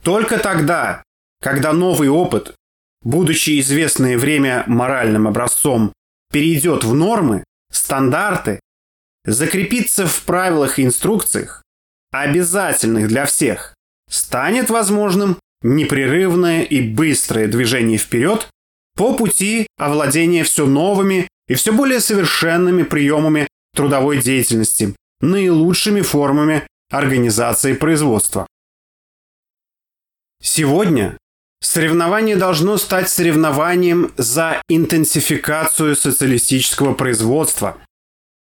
Только тогда, когда новый опыт, будучи известное время моральным образцом, перейдет в нормы, стандарты, закрепиться в правилах и инструкциях, обязательных для всех, станет возможным непрерывное и быстрое движение вперед по пути овладения все новыми и все более совершенными приемами трудовой деятельности, наилучшими формами организации производства. Сегодня Соревнование должно стать соревнованием за интенсификацию социалистического производства,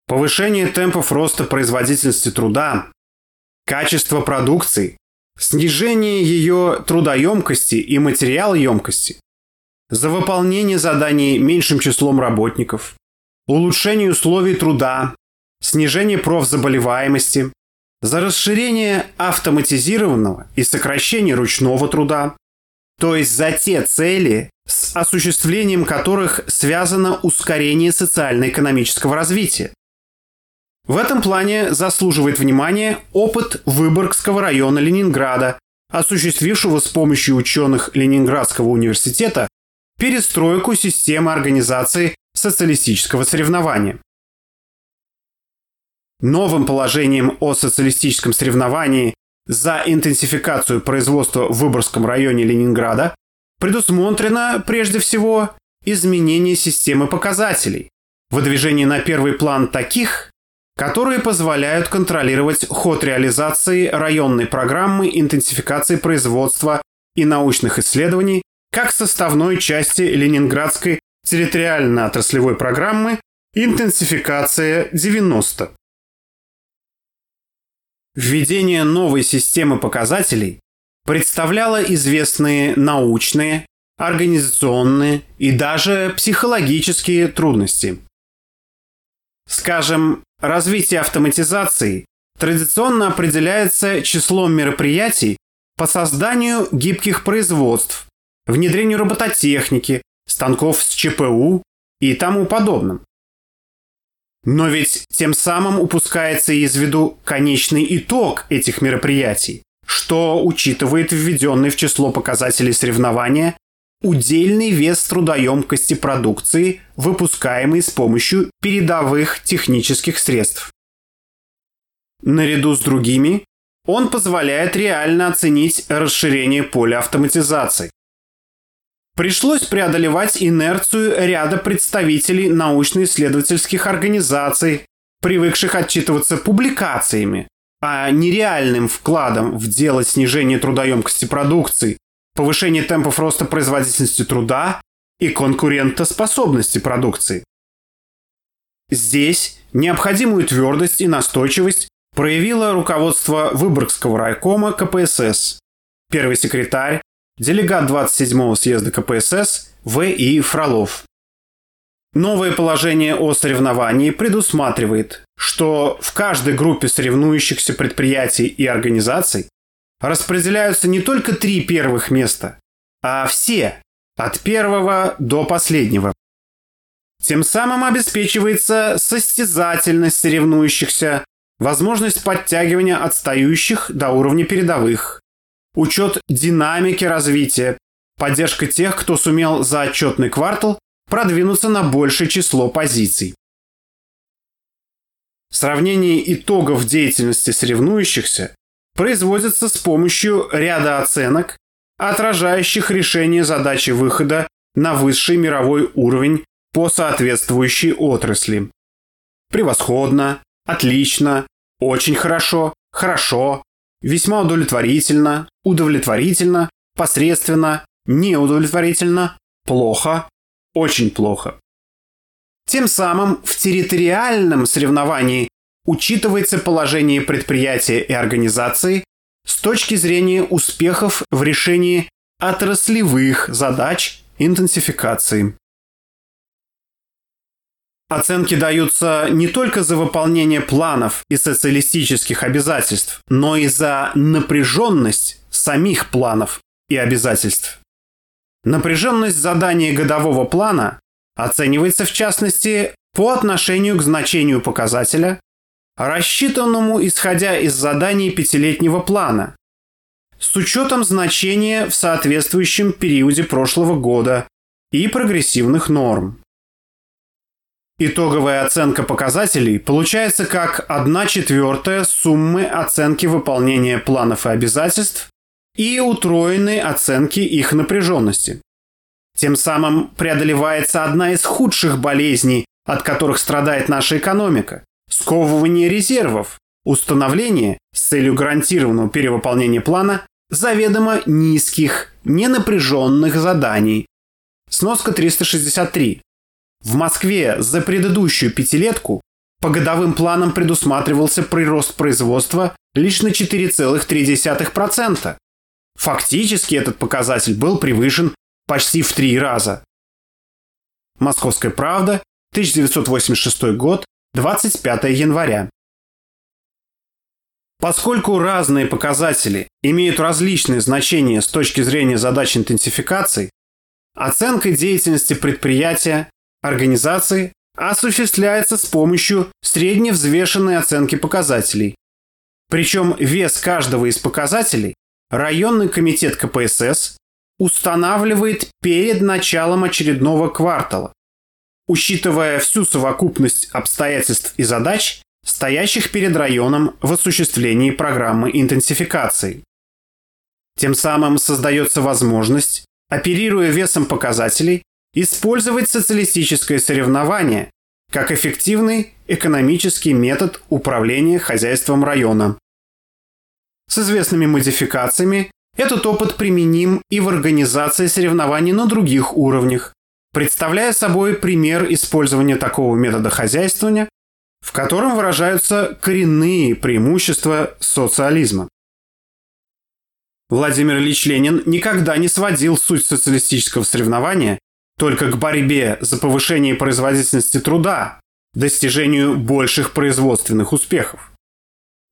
повышение темпов роста производительности труда, качество продукции, снижение ее трудоемкости и материалоемкости, за выполнение заданий меньшим числом работников, улучшение условий труда, снижение профзаболеваемости, за расширение автоматизированного и сокращение ручного труда, то есть за те цели, с осуществлением которых связано ускорение социально-экономического развития. В этом плане заслуживает внимания опыт Выборгского района Ленинграда, осуществившего с помощью ученых Ленинградского университета перестройку системы организации социалистического соревнования. Новым положением о социалистическом соревновании за интенсификацию производства в Выборгском районе Ленинграда предусмотрена, прежде всего, изменение системы показателей, выдвижение на первый план таких, которые позволяют контролировать ход реализации районной программы интенсификации производства и научных исследований как составной части Ленинградской территориально-отраслевой программы «Интенсификация 90». Введение новой системы показателей представляло известные научные, организационные и даже психологические трудности. Скажем, развитие автоматизации традиционно определяется числом мероприятий по созданию гибких производств, внедрению робототехники, станков с ЧПУ и тому подобным. Но ведь тем самым упускается из виду конечный итог этих мероприятий, что учитывает введенный в число показателей соревнования удельный вес трудоемкости продукции, выпускаемой с помощью передовых технических средств. Наряду с другими, он позволяет реально оценить расширение поля автоматизации. Пришлось преодолевать инерцию ряда представителей научно-исследовательских организаций, привыкших отчитываться публикациями, а не реальным вкладом в дело снижения трудоемкости продукции, повышение темпов роста производительности труда и конкурентоспособности продукции. Здесь необходимую твердость и настойчивость проявило руководство Выборгского райкома КПСС, первый секретарь делегат 27-го съезда КПСС В.И. Фролов. Новое положение о соревновании предусматривает, что в каждой группе соревнующихся предприятий и организаций распределяются не только три первых места, а все, от первого до последнего. Тем самым обеспечивается состязательность соревнующихся, возможность подтягивания отстающих до уровня передовых, учет динамики развития, поддержка тех, кто сумел за отчетный квартал продвинуться на большее число позиций. Сравнение итогов деятельности соревнующихся производится с помощью ряда оценок, отражающих решение задачи выхода на высший мировой уровень по соответствующей отрасли. Превосходно, отлично, очень хорошо, хорошо, весьма удовлетворительно, удовлетворительно, посредственно, неудовлетворительно, плохо, очень плохо. Тем самым в территориальном соревновании учитывается положение предприятия и организации с точки зрения успехов в решении отраслевых задач интенсификации. Оценки даются не только за выполнение планов и социалистических обязательств, но и за напряженность самих планов и обязательств. Напряженность задания годового плана оценивается в частности по отношению к значению показателя, рассчитанному исходя из заданий пятилетнего плана, с учетом значения в соответствующем периоде прошлого года и прогрессивных норм. Итоговая оценка показателей получается как 1 четвертая суммы оценки выполнения планов и обязательств и утроенной оценки их напряженности. Тем самым преодолевается одна из худших болезней, от которых страдает наша экономика – сковывание резервов, установление с целью гарантированного перевыполнения плана заведомо низких, ненапряженных заданий. Сноска 363. В Москве за предыдущую пятилетку по годовым планам предусматривался прирост производства лишь на 4,3%. Фактически этот показатель был превышен почти в три раза. Московская правда, 1986 год, 25 января. Поскольку разные показатели имеют различные значения с точки зрения задач интенсификации, оценка деятельности предприятия организации осуществляется с помощью средневзвешенной оценки показателей. Причем вес каждого из показателей районный комитет КПСС устанавливает перед началом очередного квартала, учитывая всю совокупность обстоятельств и задач, стоящих перед районом в осуществлении программы интенсификации. Тем самым создается возможность, оперируя весом показателей, использовать социалистическое соревнование как эффективный экономический метод управления хозяйством района. С известными модификациями этот опыт применим и в организации соревнований на других уровнях, представляя собой пример использования такого метода хозяйствования, в котором выражаются коренные преимущества социализма. Владимир Ильич Ленин никогда не сводил суть социалистического соревнования только к борьбе за повышение производительности труда, достижению больших производственных успехов.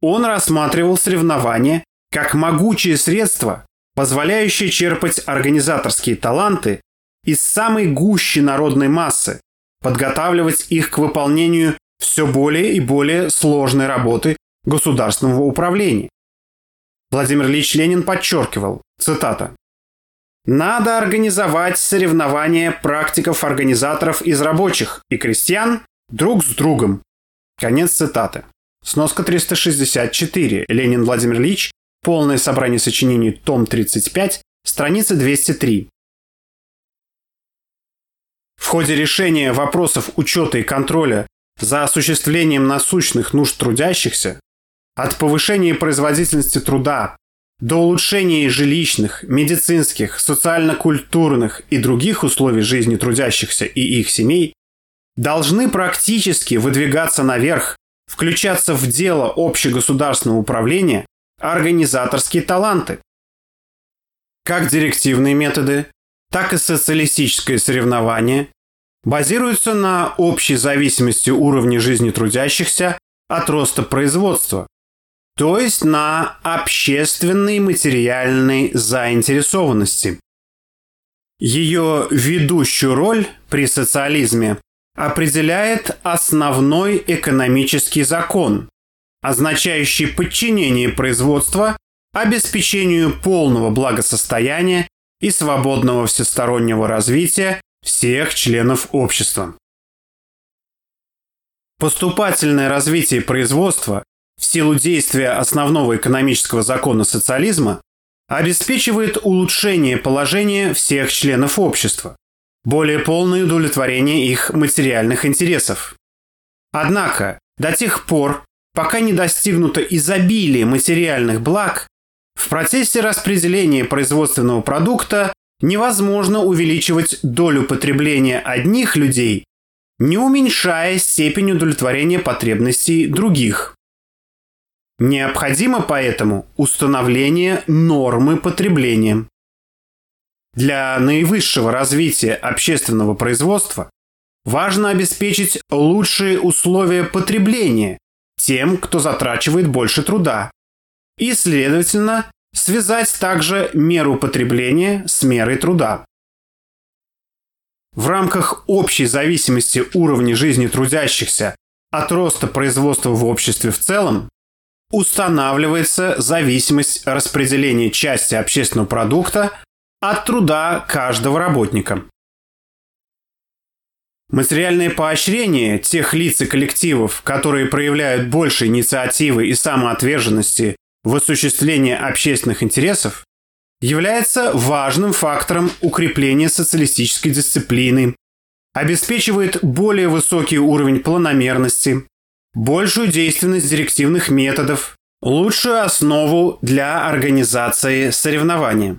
Он рассматривал соревнования как могучее средство, позволяющее черпать организаторские таланты из самой гущи народной массы, подготавливать их к выполнению все более и более сложной работы государственного управления. Владимир Ильич Ленин подчеркивал, цитата, «Надо организовать соревнования практиков-организаторов из рабочих и крестьян друг с другом». Конец цитаты. Сноска 364. Ленин Владимир Ильич. Полное собрание сочинений. Том 35. Страница 203. В ходе решения вопросов учета и контроля за осуществлением насущных нужд трудящихся, от повышения производительности труда до улучшения жилищных, медицинских, социально-культурных и других условий жизни трудящихся и их семей, должны практически выдвигаться наверх, включаться в дело общегосударственного управления организаторские таланты. Как директивные методы, так и социалистическое соревнование базируются на общей зависимости уровня жизни трудящихся от роста производства, то есть на общественной материальной заинтересованности. Ее ведущую роль при социализме определяет основной экономический закон, означающий подчинение производства обеспечению полного благосостояния и свободного всестороннего развития всех членов общества. Поступательное развитие производства в силу действия основного экономического закона социализма обеспечивает улучшение положения всех членов общества, более полное удовлетворение их материальных интересов. Однако, до тех пор, пока не достигнуто изобилие материальных благ, в процессе распределения производственного продукта невозможно увеличивать долю потребления одних людей, не уменьшая степень удовлетворения потребностей других. Необходимо поэтому установление нормы потребления. Для наивысшего развития общественного производства важно обеспечить лучшие условия потребления тем, кто затрачивает больше труда, и, следовательно, связать также меру потребления с мерой труда. В рамках общей зависимости уровня жизни трудящихся от роста производства в обществе в целом устанавливается зависимость распределения части общественного продукта от труда каждого работника. Материальное поощрение тех лиц и коллективов, которые проявляют больше инициативы и самоотверженности в осуществлении общественных интересов, является важным фактором укрепления социалистической дисциплины, обеспечивает более высокий уровень планомерности, большую действенность директивных методов, лучшую основу для организации соревнования.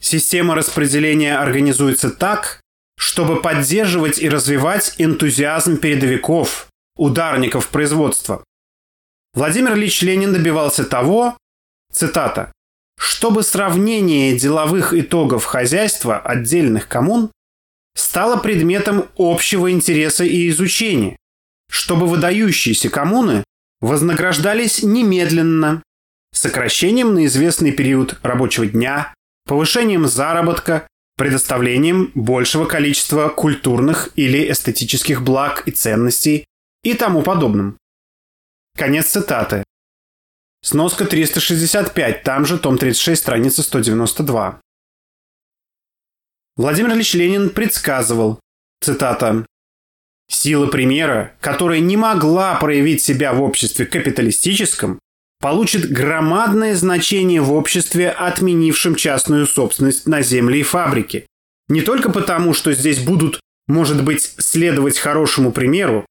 Система распределения организуется так, чтобы поддерживать и развивать энтузиазм передовиков, ударников производства. Владимир Ильич Ленин добивался того, цитата, чтобы сравнение деловых итогов хозяйства отдельных коммун стало предметом общего интереса и изучения, чтобы выдающиеся коммуны вознаграждались немедленно, сокращением на известный период рабочего дня, повышением заработка, предоставлением большего количества культурных или эстетических благ и ценностей и тому подобным. Конец цитаты. Сноска 365, там же том 36, страница 192. Владимир Ильич Ленин предсказывал, цитата, «Сила примера, которая не могла проявить себя в обществе капиталистическом, получит громадное значение в обществе, отменившем частную собственность на земли и фабрики, Не только потому, что здесь будут, может быть, следовать хорошему примеру,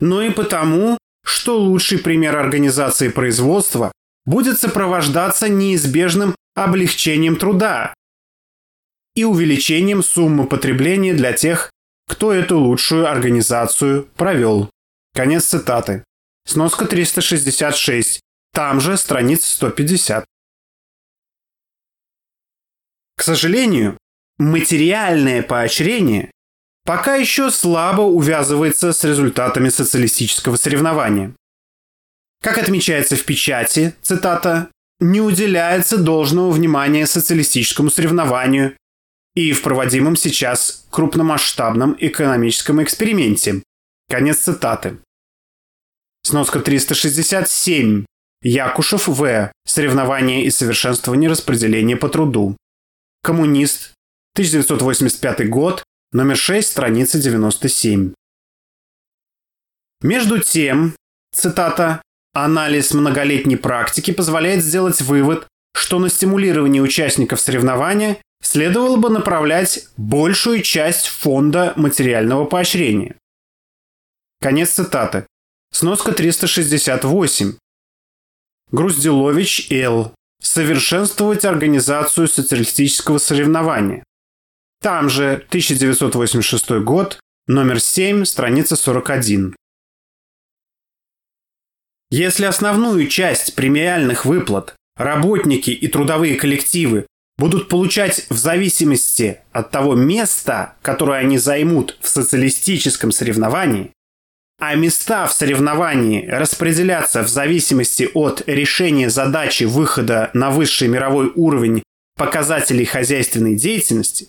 но и потому, что лучший пример организации производства будет сопровождаться неизбежным облегчением труда и увеличением суммы потребления для тех, кто эту лучшую организацию провел. Конец цитаты. Сноска 366. Там же страница 150. К сожалению, материальное поощрение пока еще слабо увязывается с результатами социалистического соревнования. Как отмечается в печати, цитата, «не уделяется должного внимания социалистическому соревнованию и в проводимом сейчас крупномасштабном экономическом эксперименте». Конец цитаты. Сноска 367. Якушев В. Соревнования и совершенствование распределения по труду. Коммунист. 1985 год. Номер 6, страница 97. Между тем, цитата, «анализ многолетней практики позволяет сделать вывод, что на стимулирование участников соревнования следовало бы направлять большую часть фонда материального поощрения». Конец цитаты. Сноска 368. Груздилович Л. Совершенствовать организацию социалистического соревнования. Там же 1986 год, номер 7, страница 41. Если основную часть премиальных выплат работники и трудовые коллективы будут получать в зависимости от того места, которое они займут в социалистическом соревновании, а места в соревновании распределяться в зависимости от решения задачи выхода на высший мировой уровень показателей хозяйственной деятельности,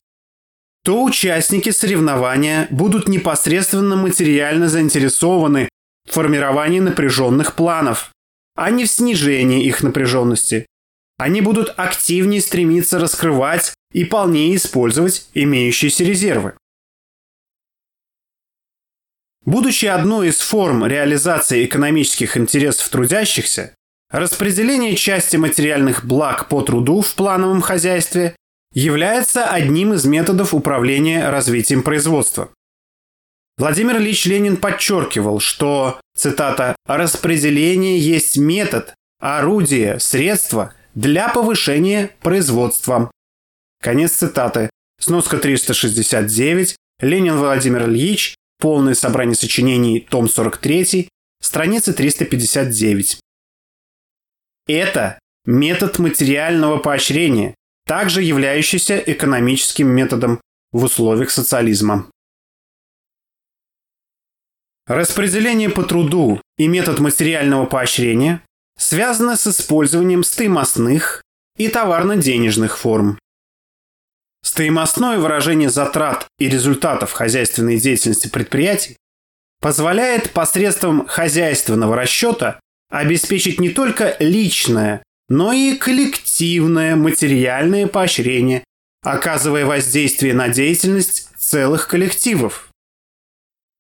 то участники соревнования будут непосредственно материально заинтересованы в формировании напряженных планов, а не в снижении их напряженности. Они будут активнее стремиться раскрывать и полнее использовать имеющиеся резервы. Будучи одной из форм реализации экономических интересов трудящихся, распределение части материальных благ по труду в плановом хозяйстве является одним из методов управления развитием производства. Владимир Ильич Ленин подчеркивал, что, цитата, «распределение есть метод, орудие, средство для повышения производства». Конец цитаты. Сноска 369. Ленин Владимир Ильич. Полное собрание сочинений. Том 43. Страница 359. Это метод материального поощрения, также являющийся экономическим методом в условиях социализма. Распределение по труду и метод материального поощрения связаны с использованием стоимостных и товарно-денежных форм. Стоимостное выражение затрат и результатов хозяйственной деятельности предприятий позволяет посредством хозяйственного расчета обеспечить не только личное, но и коллективное материальное поощрение, оказывая воздействие на деятельность целых коллективов.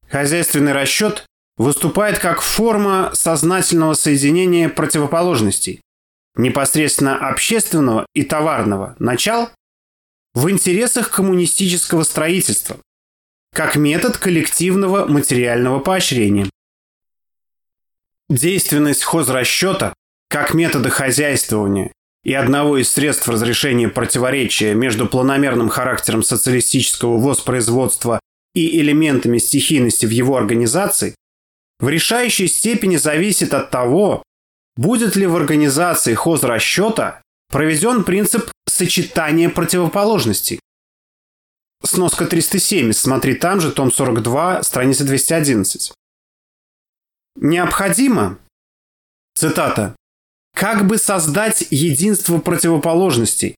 Хозяйственный расчет выступает как форма сознательного соединения противоположностей, непосредственно общественного и товарного начал в интересах коммунистического строительства, как метод коллективного материального поощрения. Действенность хозрасчета как метода хозяйствования и одного из средств разрешения противоречия между планомерным характером социалистического воспроизводства и элементами стихийности в его организации, в решающей степени зависит от того, будет ли в организации хозрасчета проведен принцип сочетания противоположностей. Сноска 307, смотри там же, том 42, страница 211. Необходимо, цитата, как бы создать единство противоположностей,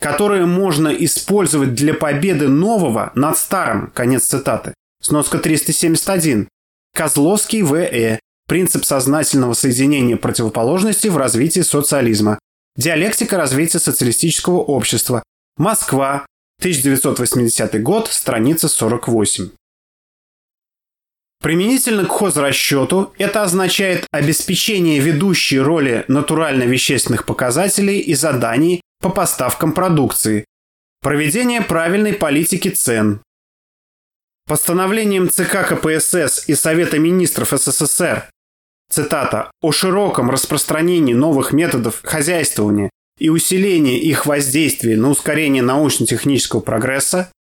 которое можно использовать для победы нового над старым. Конец цитаты. Сноска 371. Козловский В.Э. Принцип сознательного соединения противоположностей в развитии социализма. Диалектика развития социалистического общества. Москва. 1980 год. Страница 48. Применительно к хозрасчету это означает обеспечение ведущей роли натурально-вещественных показателей и заданий по поставкам продукции, Проведение правильной политики цен. Постановлением ЦК КПСС и Совета министров СССР. Цитата, «о широком распространении новых методов хозяйствования и усилении их воздействия на ускорение научно-технического прогресса,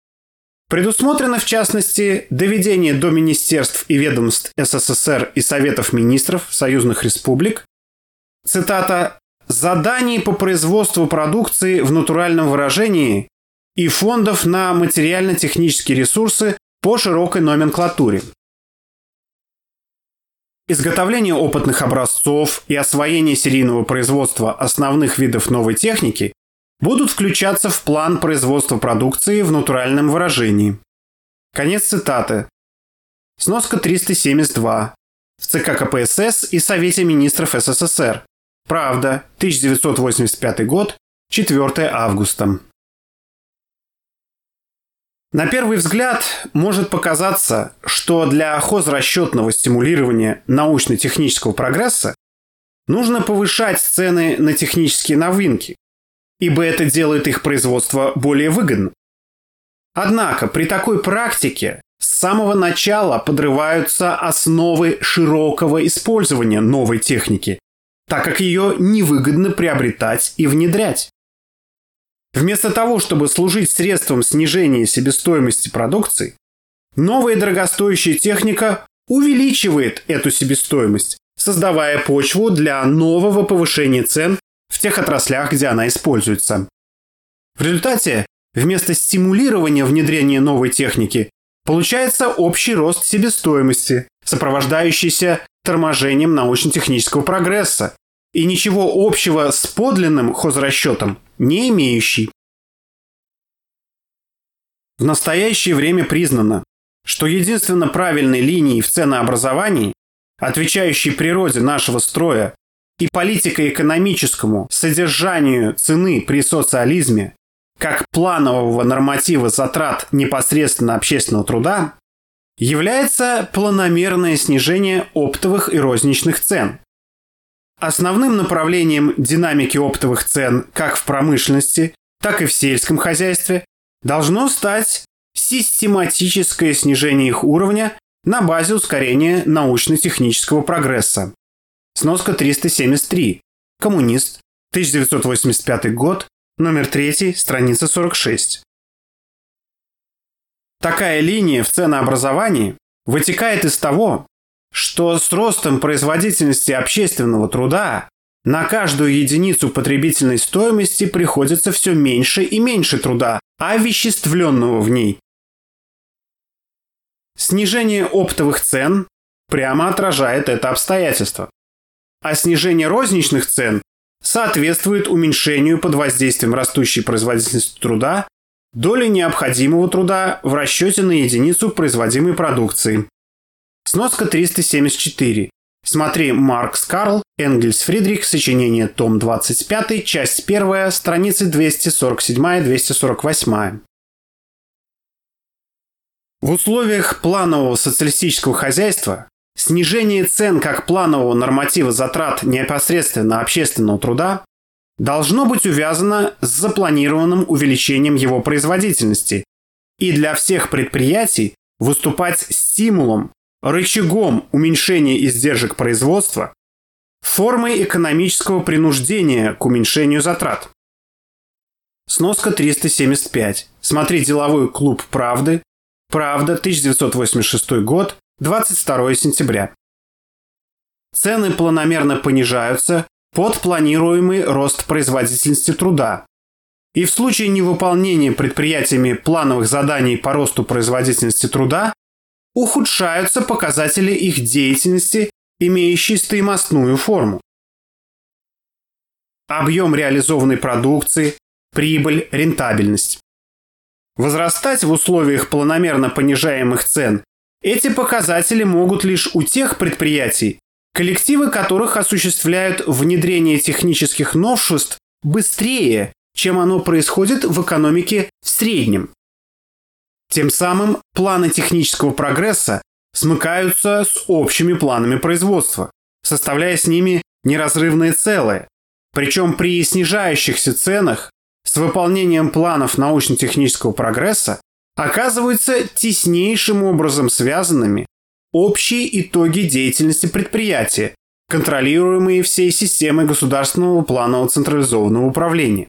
предусмотрено, в частности, доведение до министерств и ведомств СССР и Советов министров союзных республик, цитата, «заданий по производству продукции в натуральном выражении и фондов на материально-технические ресурсы по широкой номенклатуре». Изготовление опытных образцов и освоение серийного производства основных видов новой техники будут включаться в план производства продукции в натуральном выражении. Конец цитаты. Сноска 372. В ЦК КПСС и Совете министров СССР. Правда, 1985 год, 4 августа. На первый взгляд может показаться, что для хозрасчетного стимулирования научно-технического прогресса нужно повышать цены на технические новинки, ибо это делает их производство более выгодным. Однако при такой практике с самого начала подрываются основы широкого использования новой техники, так как ее невыгодно приобретать и внедрять. Вместо того, чтобы служить средством снижения себестоимости продукции, новая дорогостоящая техника увеличивает эту себестоимость, создавая почву для нового повышения цен в тех отраслях, где она используется. В результате, вместо стимулирования внедрения новой техники, получается общий рост себестоимости, сопровождающийся торможением научно-технического прогресса, и ничего общего с подлинным хозрасчетом не имеющий. В настоящее время признано, что единственно правильной линией в ценообразовании, отвечающей природе нашего строя и политико-экономическому содержанию цены при социализме, как планового норматива затрат непосредственно общественного труда, является планомерное снижение оптовых и розничных цен, Основным направлением динамики оптовых цен как в промышленности, так и в сельском хозяйстве должно стать систематическое снижение их уровня на базе ускорения научно-технического прогресса. Сноска 373. Коммунист. 1985 год. Номер 3. Страница 46. Такая линия в ценообразовании вытекает из того, что с ростом производительности общественного труда на каждую единицу потребительной стоимости приходится все меньше и меньше труда, овеществленного в ней. Снижение оптовых цен прямо отражает это обстоятельство. А снижение розничных цен соответствует уменьшению под воздействием растущей производительности труда доли необходимого труда в расчете на единицу производимой продукции. Сноска 374. Смотри Маркс Карл, Энгельс Фридрих, сочинение, том 25, часть 1, страницы 247-248. В условиях планового социалистического хозяйства снижение цен как планового норматива затрат непосредственно общественного труда должно быть увязано с запланированным увеличением его производительности и для всех предприятий выступать стимулом рычагом уменьшения издержек производства, формой экономического принуждения к уменьшению затрат. Сноска 375. Смотри «Деловой клуб правды». Правда, 1986 год, 22 сентября. Цены планомерно понижаются под планируемый рост производительности труда. И в случае невыполнения предприятиями плановых заданий по росту производительности труда ухудшаются показатели их деятельности, имеющие стоимостную форму. Объем реализованной продукции, прибыль, рентабельность. Возрастать в условиях планомерно понижаемых цен эти показатели могут лишь у тех предприятий, коллективы которых осуществляют внедрение технических новшеств быстрее, чем оно происходит в экономике в среднем. Тем самым планы технического прогресса смыкаются с общими планами производства, составляя с ними неразрывное целое. Причем при снижающихся ценах с выполнением планов научно-технического прогресса оказываются теснейшим образом связанными общие итоги деятельности предприятия, контролируемые всей системой государственного планового централизованного управления.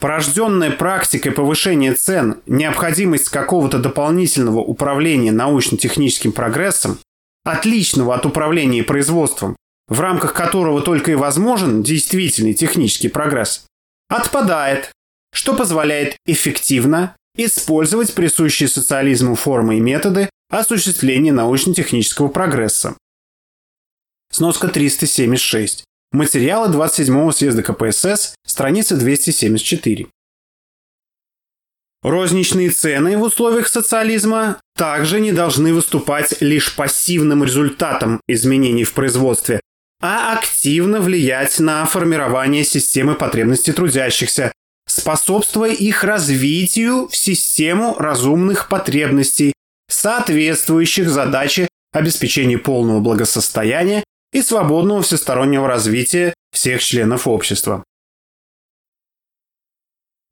Порожденная практикой повышения цен необходимость какого-то дополнительного управления научно-техническим прогрессом, отличного от управления производством, в рамках которого только и возможен действительный технический прогресс, отпадает, что позволяет эффективно использовать присущие социализму формы и методы осуществления научно-технического прогресса. Сноска 376. Материалы 27-го съезда КПСС, страница 274. Розничные цены в условиях социализма также не должны выступать лишь пассивным результатом изменений в производстве, а активно влиять на формирование системы потребностей трудящихся, способствуя их развитию в систему разумных потребностей, соответствующих задаче обеспечения полного благосостояния и свободного всестороннего развития всех членов общества.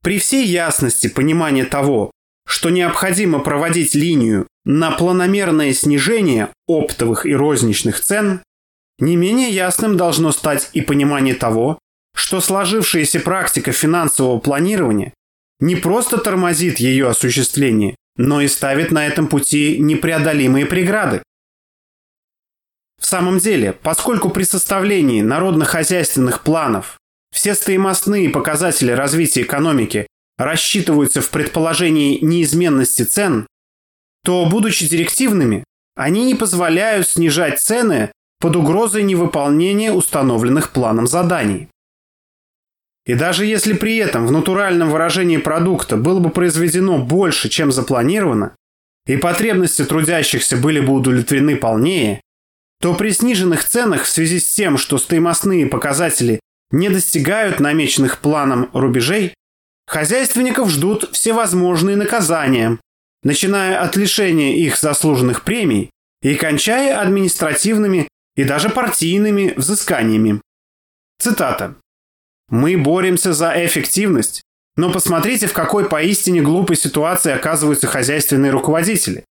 При всей ясности понимания того, что необходимо проводить линию на планомерное снижение оптовых и розничных цен, не менее ясным должно стать и понимание того, что сложившаяся практика финансового планирования не просто тормозит ее осуществление, но и ставит на этом пути непреодолимые преграды. В самом деле, поскольку при составлении народно-хозяйственных планов все стоимостные показатели развития экономики рассчитываются в предположении неизменности цен, то, будучи директивными, они не позволяют снижать цены под угрозой невыполнения установленных планом заданий. И даже если при этом в натуральном выражении продукта было бы произведено больше, чем запланировано, и потребности трудящихся были бы удовлетворены полнее, то при сниженных ценах в связи с тем, что стоимостные показатели не достигают намеченных планом рубежей, хозяйственников ждут всевозможные наказания, начиная от лишения их заслуженных премий и кончая административными и даже партийными взысканиями. Цитата. «Мы боремся за эффективность, но посмотрите, в какой поистине глупой ситуации оказываются хозяйственные руководители.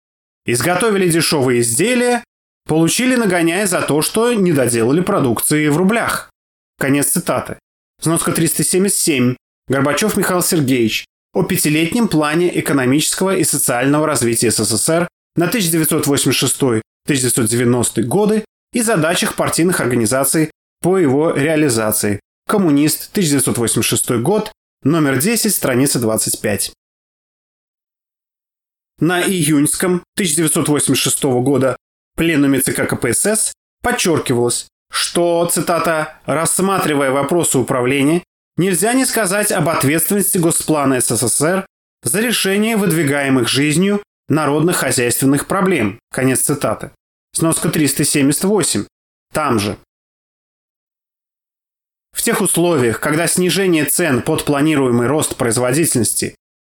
Изготовили дешевые изделия, получили нагоняя за то, что не доделали продукции в рублях. Конец цитаты. Сноска 377. Горбачев Михаил Сергеевич. О пятилетнем плане экономического и социального развития СССР на 1986-1990 годы и задачах партийных организаций по его реализации. Коммунист, 1986 год, номер 10, страница 25. На июньском 1986 года пленуме ЦК КПСС подчеркивалось, что, цитата, «рассматривая вопросы управления, нельзя не сказать об ответственности Госплана СССР за решение выдвигаемых жизнью народных хозяйственных проблем». Конец цитаты. Сноска 378. Там же. В тех условиях, когда снижение цен под планируемый рост производительности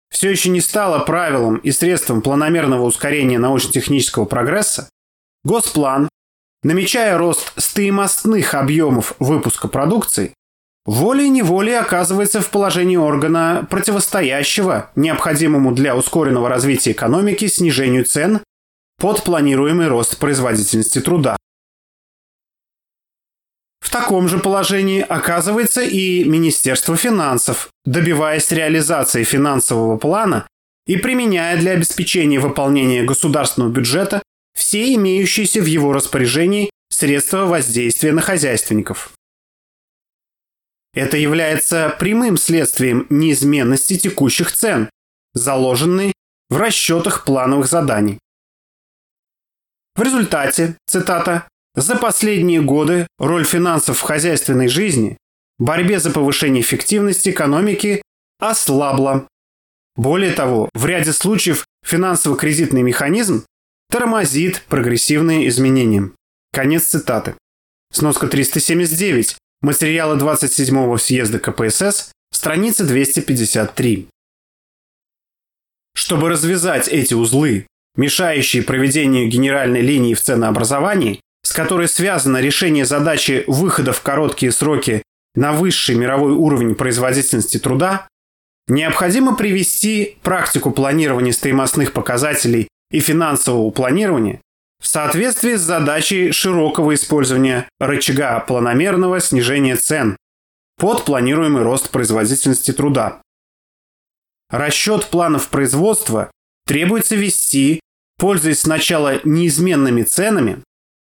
все еще не стало правилом и средством планомерного ускорения научно-технического прогресса, Госплан, намечая рост стоимостных объемов выпуска продукции, волей-неволей оказывается в положении органа, противостоящего необходимому для ускоренного развития экономики снижению цен под планируемый рост производительности труда. В таком же положении оказывается и Министерство финансов, добиваясь реализации финансового плана и применяя для обеспечения выполнения государственного бюджета все имеющиеся в его распоряжении средства воздействия на хозяйственников. Это является прямым следствием неизменности текущих цен, заложенной в расчетах плановых заданий. В результате, цитата, «За последние годы роль финансов в хозяйственной жизни, борьбе за повышение эффективности экономики ослабла. Более того, в ряде случаев финансово-кредитный механизм тормозит прогрессивные изменения». Конец цитаты. Сноска 379. Материалы 27-го съезда КПСС, страница 253. Чтобы развязать эти узлы, мешающие проведению генеральной линии в ценообразовании, с которой связано решение задачи выхода в короткие сроки на высший мировой уровень производительности труда, необходимо привести практику планирования стоимостных показателей и финансового планирования в соответствии с задачей широкого использования рычага планомерного снижения цен под планируемый рост производительности труда. Расчет планов производства требуется вести, пользуясь сначала неизменными ценами,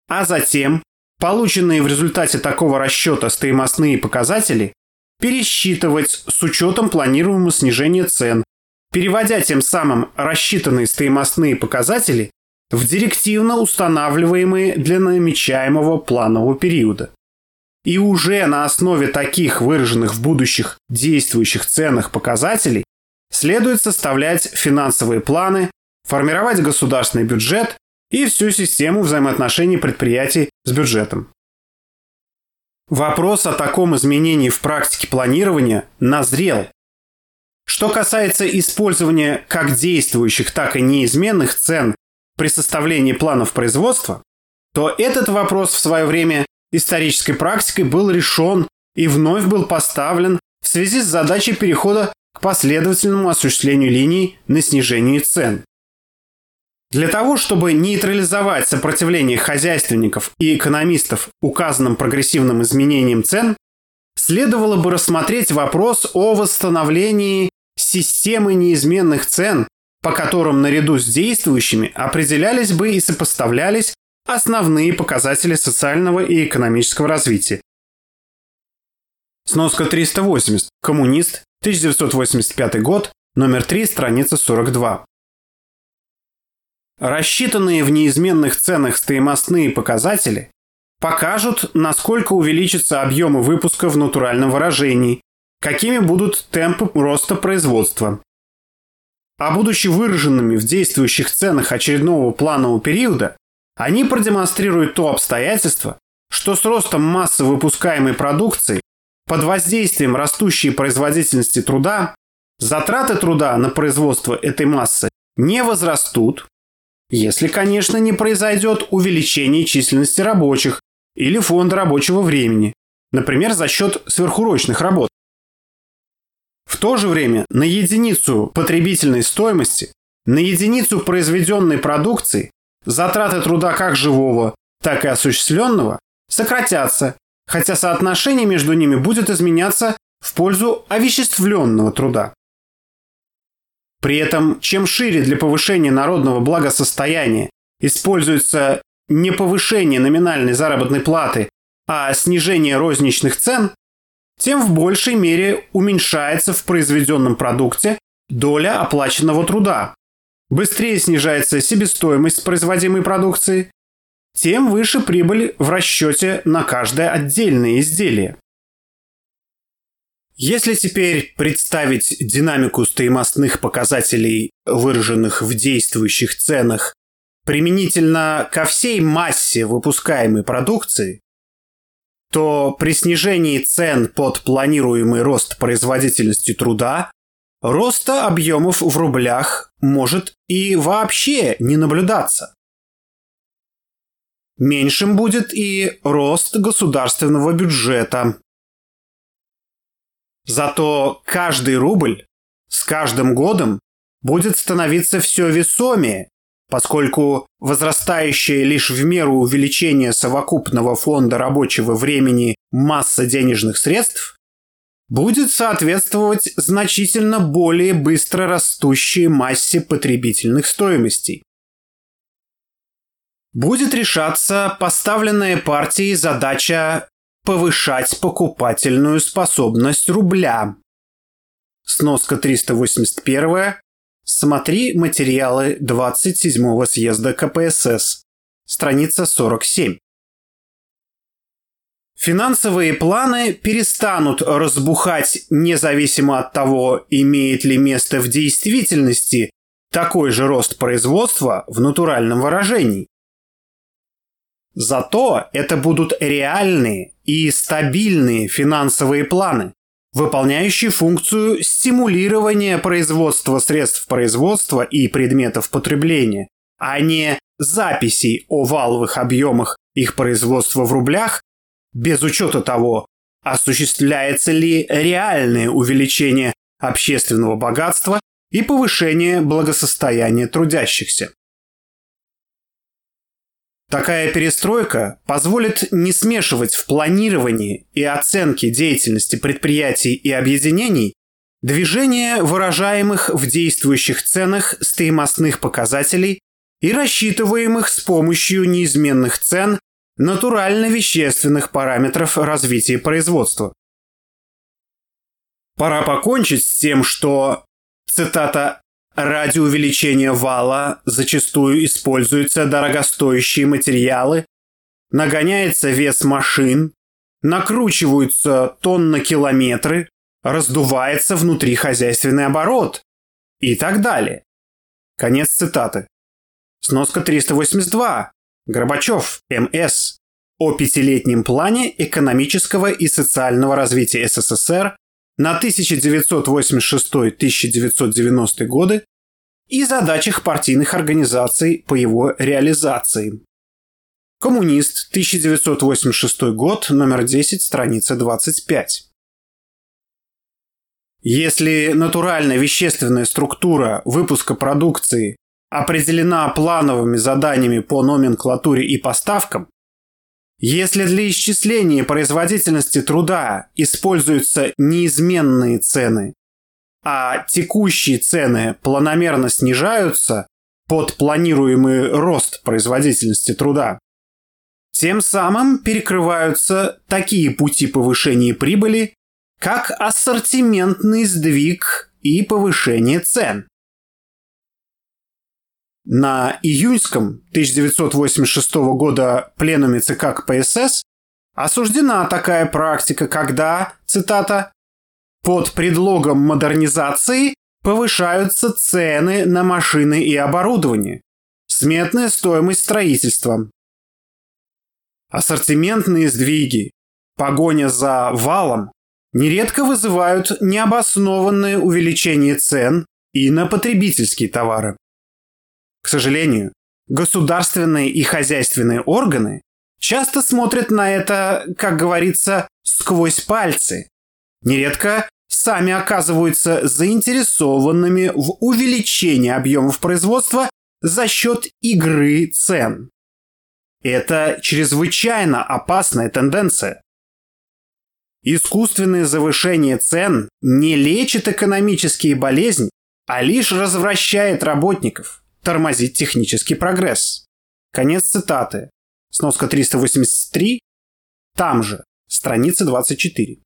а затем полученные в результате такого расчета стоимостные показатели пересчитывать с учетом планируемого снижения цен, переводя тем самым рассчитанные стоимостные показатели в директивно устанавливаемые для намечаемого планового периода. И уже на основе таких выраженных в будущих действующих ценных показателей следует составлять финансовые планы, формировать государственный бюджет и всю систему взаимоотношений предприятий с бюджетом. Вопрос о таком изменении в практике планирования назрел. Что касается использования как действующих, так и неизменных цен при составлении планов производства, то этот вопрос в свое время исторической практикой был решен и вновь был поставлен в связи с задачей перехода к последовательному осуществлению линий на снижение цен. Для того, чтобы нейтрализовать сопротивление хозяйственников и экономистов указанным прогрессивным изменением цен, следовало бы рассмотреть вопрос о восстановлении системы неизменных цен, по которым наряду с действующими определялись бы и сопоставлялись основные показатели социального и экономического развития. Сноска 380. Коммунист. 1985 год. Номер 3. Страница 42. Рассчитанные в неизменных ценах стоимостные показатели покажут, насколько увеличатся объемы выпуска в натуральном выражении, какими будут темпы роста производства. А будучи выраженными в действующих ценах очередного планового периода, они продемонстрируют то обстоятельство, что с ростом массы выпускаемой продукции под воздействием растущей производительности труда затраты труда на производство этой массы не возрастут, если, конечно, не произойдет увеличение численности рабочих или фонда рабочего времени, например, за счет сверхурочных работ. В то же время на единицу потребительной стоимости, на единицу произведенной продукции затраты труда как живого, так и осуществленного сократятся, хотя соотношение между ними будет изменяться в пользу овеществленного труда. При этом, чем шире для повышения народного благосостояния используется не повышение номинальной заработной платы, а снижение розничных цен, тем в большей мере уменьшается в произведенном продукте доля оплаченного труда. Быстрее снижается себестоимость производимой продукции, тем выше прибыль в расчете на каждое отдельное изделие. Если теперь представить динамику стоимостных показателей, выраженных в действующих ценах, применительно ко всей массе выпускаемой продукции, то при снижении цен под планируемый рост производительности труда роста объемов в рублях может и вообще не наблюдаться. Меньшим будет и рост государственного бюджета, Зато каждый рубль с каждым годом будет становиться все весомее, поскольку возрастающая лишь в меру увеличения совокупного фонда рабочего времени масса денежных средств будет соответствовать значительно более быстро растущей массе потребительных стоимостей. Будет решаться поставленная партией задача повышать покупательную способность рубля. Сноска 381. Смотри материалы 27-го съезда КПСС. Страница 47. Финансовые планы перестанут разбухать независимо от того, имеет ли место в действительности такой же рост производства в натуральном выражении. Зато это будут реальные и стабильные финансовые планы, выполняющие функцию стимулирования производства средств производства и предметов потребления, а не записей о валовых объемах их производства в рублях, без учета того, осуществляется ли реальное увеличение общественного богатства и повышение благосостояния трудящихся. Такая перестройка позволит не смешивать в планировании и оценке деятельности предприятий и объединений движения, выражаемых в действующих ценах стоимостных показателей и рассчитываемых с помощью неизменных цен натурально-вещественных параметров развития производства. Пора покончить с тем, что, цитата, «ради увеличения вала зачастую используются дорогостоящие материалы, нагоняется вес машин, накручиваются тонны-километры, раздувается внутрихозяйственный оборот» и так далее. Конец цитаты. Сноска 382. Горбачев, МС. О пятилетнем плане экономического и социального развития СССР на 1986-1990 годы и задачах партийных организаций по его реализации. Коммунист, 1986 год, номер 10, страница 25. Если натурально-вещественная структура выпуска продукции определена плановыми заданиями по номенклатуре и поставкам, если для исчисления производительности труда используются неизменные цены, а текущие цены планомерно снижаются под планируемый рост производительности труда, тем самым перекрываются такие пути повышения прибыли, как ассортиментный сдвиг и повышение цен. На июньском 1986 года пленуме ЦК КПСС осуждена такая практика, когда, цитата, «под предлогом модернизации повышаются цены на машины и оборудование, сметная стоимость строительства, ассортиментные сдвиги, погоня за валом нередко вызывают необоснованное увеличение цен и на потребительские товары. К сожалению, государственные и хозяйственные органы часто смотрят на это, как говорится, сквозь пальцы. Нередко сами оказываются заинтересованными в увеличении объемов производства за счет игры цен. Это чрезвычайно опасная тенденция. Искусственное завышение цен не лечит экономические болезни, а лишь развращает работников – тормозить технический прогресс. Конец цитаты. Сноска 383. Там же. Страница 24.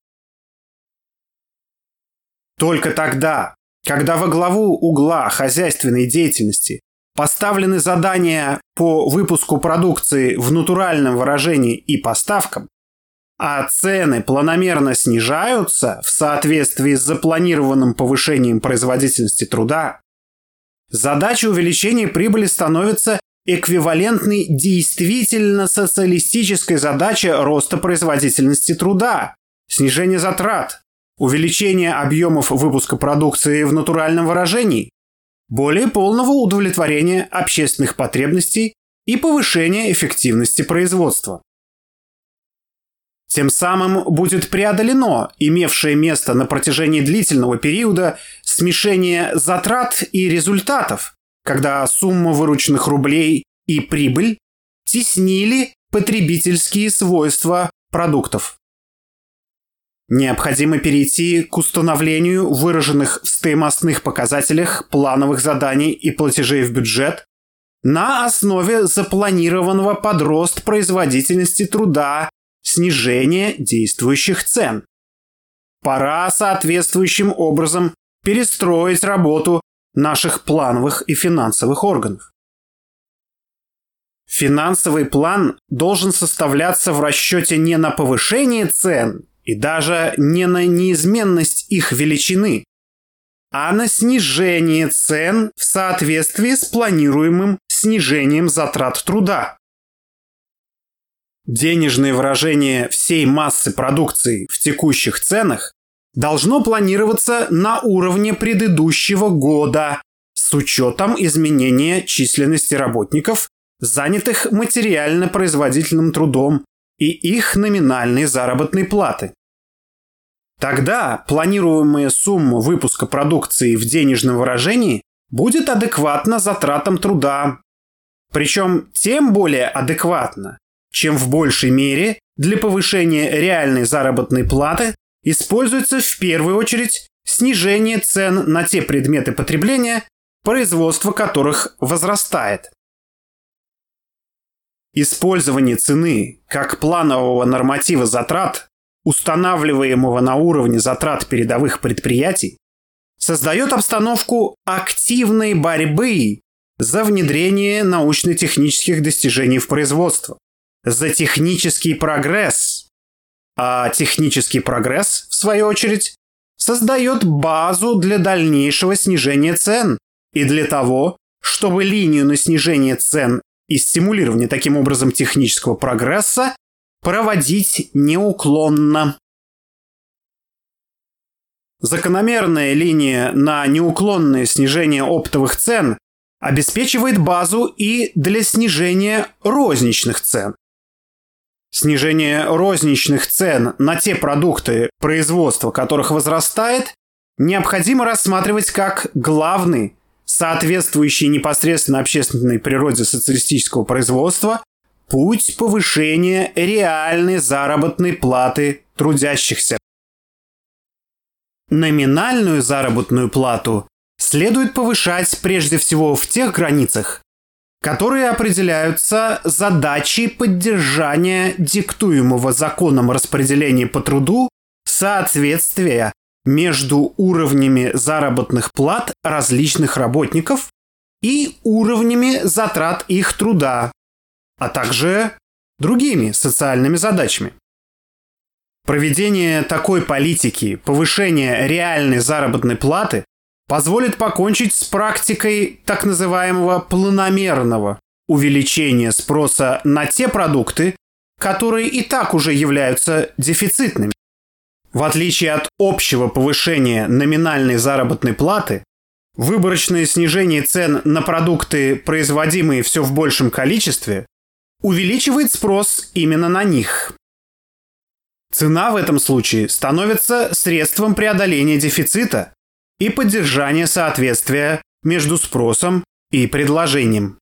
Только тогда, когда во главу угла хозяйственной деятельности поставлены задания по выпуску продукции в натуральном выражении и поставкам, а цены планомерно снижаются в соответствии с запланированным повышением производительности труда, Задача увеличения прибыли становится эквивалентной действительно социалистической задаче роста производительности труда, снижения затрат, увеличения объемов выпуска продукции в натуральном выражении, более полного удовлетворения общественных потребностей и повышения эффективности производства. Тем самым будет преодолено имевшее место на протяжении длительного периода смешение затрат и результатов, когда сумма вырученных рублей и прибыль теснили потребительские свойства продуктов. Необходимо перейти к установлению выраженных в стоимостных показателях плановых заданий и платежей в бюджет на основе запланированного подрост производительности труда снижение действующих цен. Пора соответствующим образом перестроить работу наших плановых и финансовых органов. Финансовый план должен составляться в расчете не на повышение цен и даже не на неизменность их величины, а на снижение цен в соответствии с планируемым снижением затрат труда. Денежное выражение всей массы продукции в текущих ценах должно планироваться на уровне предыдущего года с учетом изменения численности работников, занятых материально-производительным трудом и их номинальной заработной платы. Тогда планируемая сумма выпуска продукции в денежном выражении будет адекватна затратам труда. Причем тем более адекватно, чем в большей мере для повышения реальной заработной платы используется в первую очередь снижение цен на те предметы потребления, производство которых возрастает. Использование цены как планового норматива затрат, устанавливаемого на уровне затрат передовых предприятий, создает обстановку активной борьбы за внедрение научно-технических достижений в производство, за технический прогресс. А технический прогресс, в свою очередь, создает базу для дальнейшего снижения цен и для того, чтобы линию на снижение цен и стимулирование таким образом технического прогресса проводить неуклонно. Закономерная линия на неуклонное снижение оптовых цен обеспечивает базу и для снижения розничных цен. Снижение розничных цен на те продукты, производство которых возрастает, необходимо рассматривать как главный, соответствующий непосредственно общественной природе социалистического производства, путь повышения реальной заработной платы трудящихся. Номинальную заработную плату следует повышать прежде всего в тех границах, которые определяются задачей поддержания диктуемого законом распределения по труду соответствия между уровнями заработных плат различных работников и уровнями затрат их труда, а также другими социальными задачами. Проведение такой политики повышения реальной заработной платы позволит покончить с практикой так называемого планомерного увеличения спроса на те продукты, которые и так уже являются дефицитными. В отличие от общего повышения номинальной заработной платы, выборочное снижение цен на продукты, производимые все в большем количестве, увеличивает спрос именно на них. Цена в этом случае становится средством преодоления дефицита и поддержания соответствия между спросом и предложением.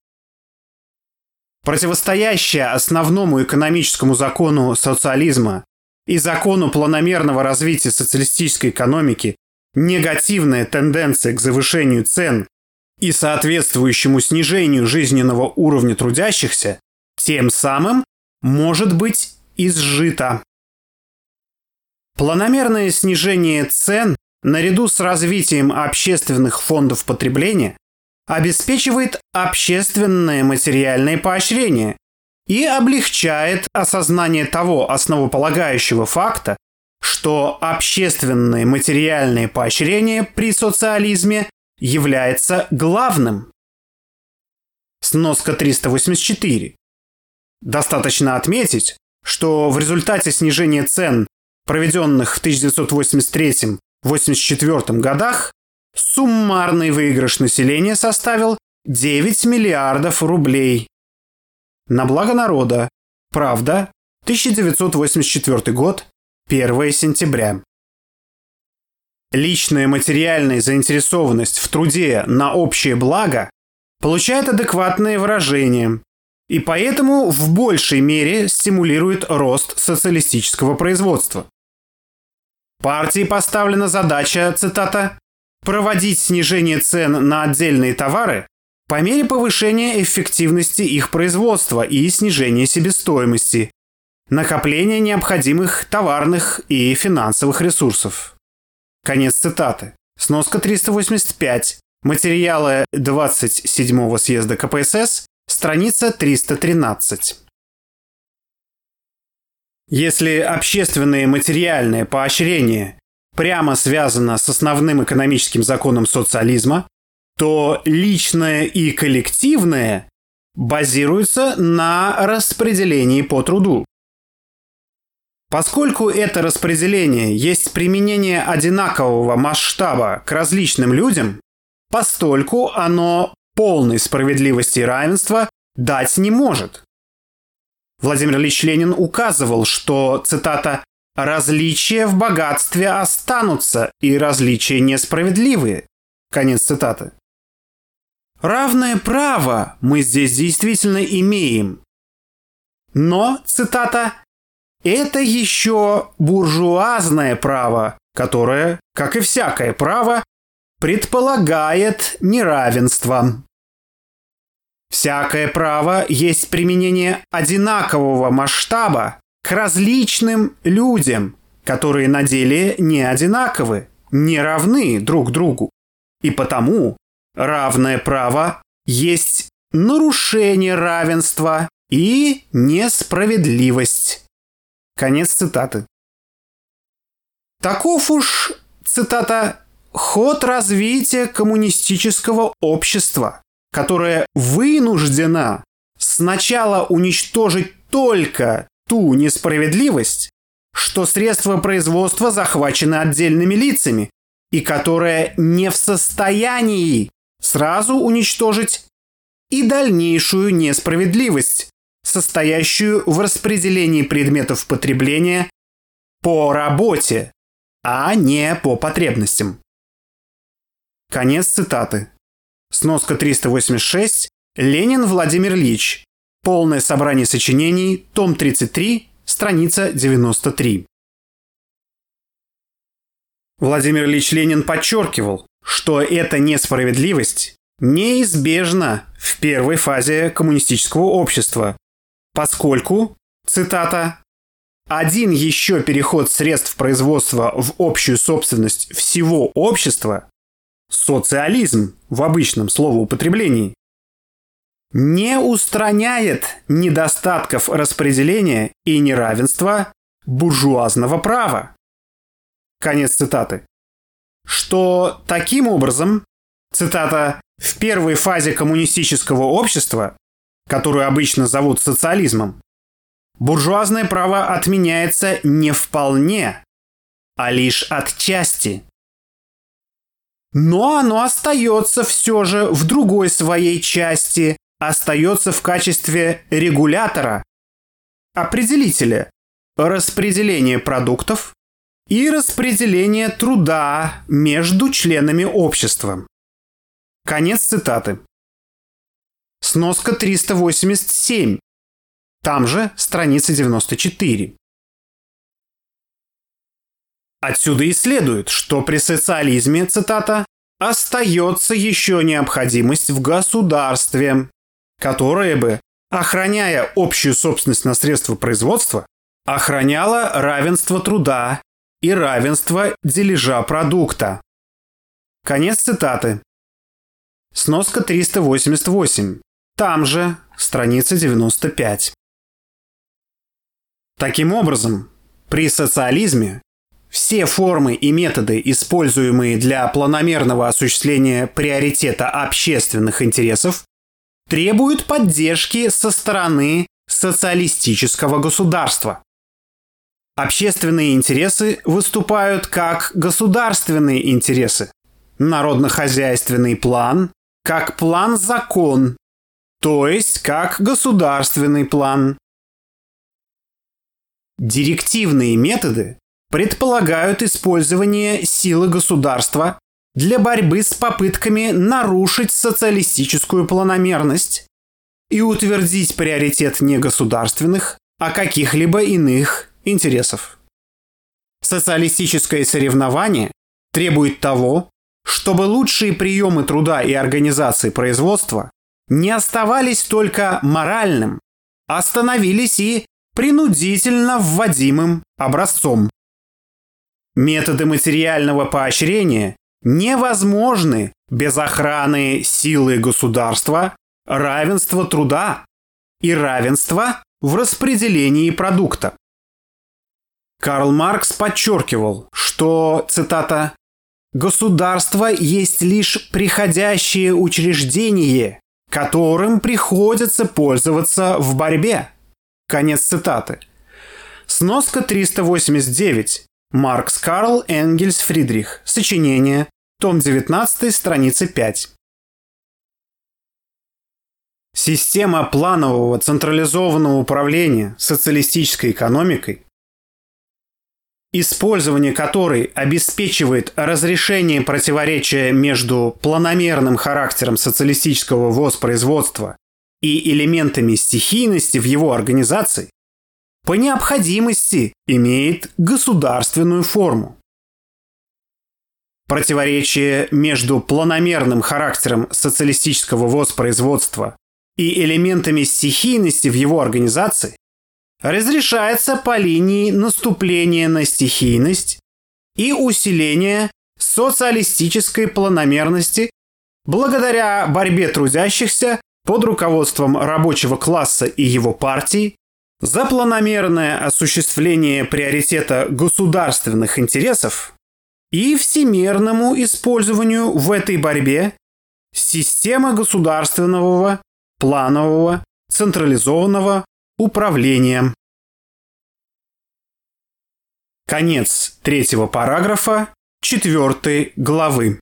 Противостоящая основному экономическому закону социализма и закону планомерного развития социалистической экономики негативная тенденция к завышению цен и соответствующему снижению жизненного уровня трудящихся тем самым может быть изжита. Планомерное снижение цен наряду с развитием общественных фондов потребления обеспечивает общественное материальное поощрение и облегчает осознание того основополагающего факта, что общественное материальное поощрение при социализме является главным. Сноска 384. Достаточно отметить, что в результате снижения цен, проведенных в 1983 1984 годах суммарный выигрыш населения составил 9 миллиардов рублей. На благо народа. Правда. 1984 год. 1 сентября. Личная материальная заинтересованность в труде на общее благо получает адекватное выражение и поэтому в большей мере стимулирует рост социалистического производства. Партии поставлена задача, цитата, «проводить снижение цен на отдельные товары по мере повышения эффективности их производства и снижения себестоимости, накопления необходимых товарных и финансовых ресурсов». Конец цитаты. Сноска 385. Материалы 27-го съезда КПСС, страница 313. Если общественное материальное поощрение прямо связано с основным экономическим законом социализма, то личное и коллективное базируется на распределении по труду. Поскольку это распределение есть применение одинакового масштаба к различным людям, постольку оно полной справедливости и равенства дать не может. Владимир Ильич Ленин указывал, что, цитата, различия в богатстве останутся, и различия несправедливые. Конец цитаты. Равное право мы здесь действительно имеем. Но, цитата, это еще буржуазное право, которое, как и всякое право, предполагает неравенство. Всякое право есть применение одинакового масштаба к различным людям, которые на деле не одинаковы, не равны друг другу. И потому равное право есть нарушение равенства и несправедливость. Конец цитаты. Таков уж, цитата, ход развития коммунистического общества, которое вынуждено сначала уничтожить только ту несправедливость, что средства производства захвачены отдельными лицами, и которая не в состоянии сразу уничтожить и дальнейшую несправедливость, состоящую в распределении предметов потребления по работе, а не по потребностям. Конец цитаты. Сноска 386. Ленин Владимир Ильич. Полное собрание сочинений. Том 33. Страница 93. Владимир Ильич Ленин подчеркивал, что эта несправедливость неизбежна в первой фазе коммунистического общества, поскольку, цитата, один еще переход средств производства в общую собственность всего общества – социализм в обычном словоупотреблении – не устраняет недостатков распределения и неравенства буржуазного права. Конец цитаты. Что таким образом, цитата, в первой фазе коммунистического общества, которую обычно зовут социализмом, буржуазное право отменяется не вполне, а лишь отчасти. Но оно остается все же в другой своей части, остается в качестве регулятора, определителя распределения продуктов и распределения труда между членами общества. Конец цитаты. Сноска 387. Там же страница 94. Отсюда и следует, что при социализме, цитата, остается еще необходимость в государстве, которое бы, охраняя общую собственность на средства производства, охраняло равенство труда и равенство дележа продукта. Конец цитаты. Сноска 388. Там же страница 95. Таким образом, при социализме все формы и методы, используемые для планомерного осуществления приоритета общественных интересов, требуют поддержки со стороны социалистического государства. Общественные интересы выступают как государственные интересы. Народно-хозяйственный план как план-закон, то есть как государственный план. Директивные методы предполагают использование силы государства для борьбы с попытками нарушить социалистическую планомерность и утвердить приоритет не государственных, а каких-либо иных интересов. Социалистическое соревнование требует того, чтобы лучшие приемы труда и организации производства не оставались только моральным, а становились и принудительно вводимым образцом. Методы материального поощрения невозможны без охраны силы государства, равенства труда и равенства в распределении продукта. Карл Маркс подчеркивал, что, цитата, «государство есть лишь приходящее учреждение, которым приходится пользоваться в борьбе». Конец цитаты. Сноска 389. Маркс Карл Энгельс Фридрих. Сочинение. Том 19, страница 5. Система планового централизованного управления социалистической экономикой использование которой обеспечивает разрешение противоречия между планомерным характером социалистического воспроизводства и элементами стихийности в его организации, по необходимости имеет государственную форму. Противоречие между планомерным характером социалистического воспроизводства и элементами стихийности в его организации разрешается по линии наступления на стихийность и усиления социалистической планомерности благодаря борьбе трудящихся под руководством рабочего класса и его партий за планомерное осуществление приоритета государственных интересов и всемирному использованию в этой борьбе системы государственного, планового, централизованного управления. Конец третьего параграфа четвертой главы.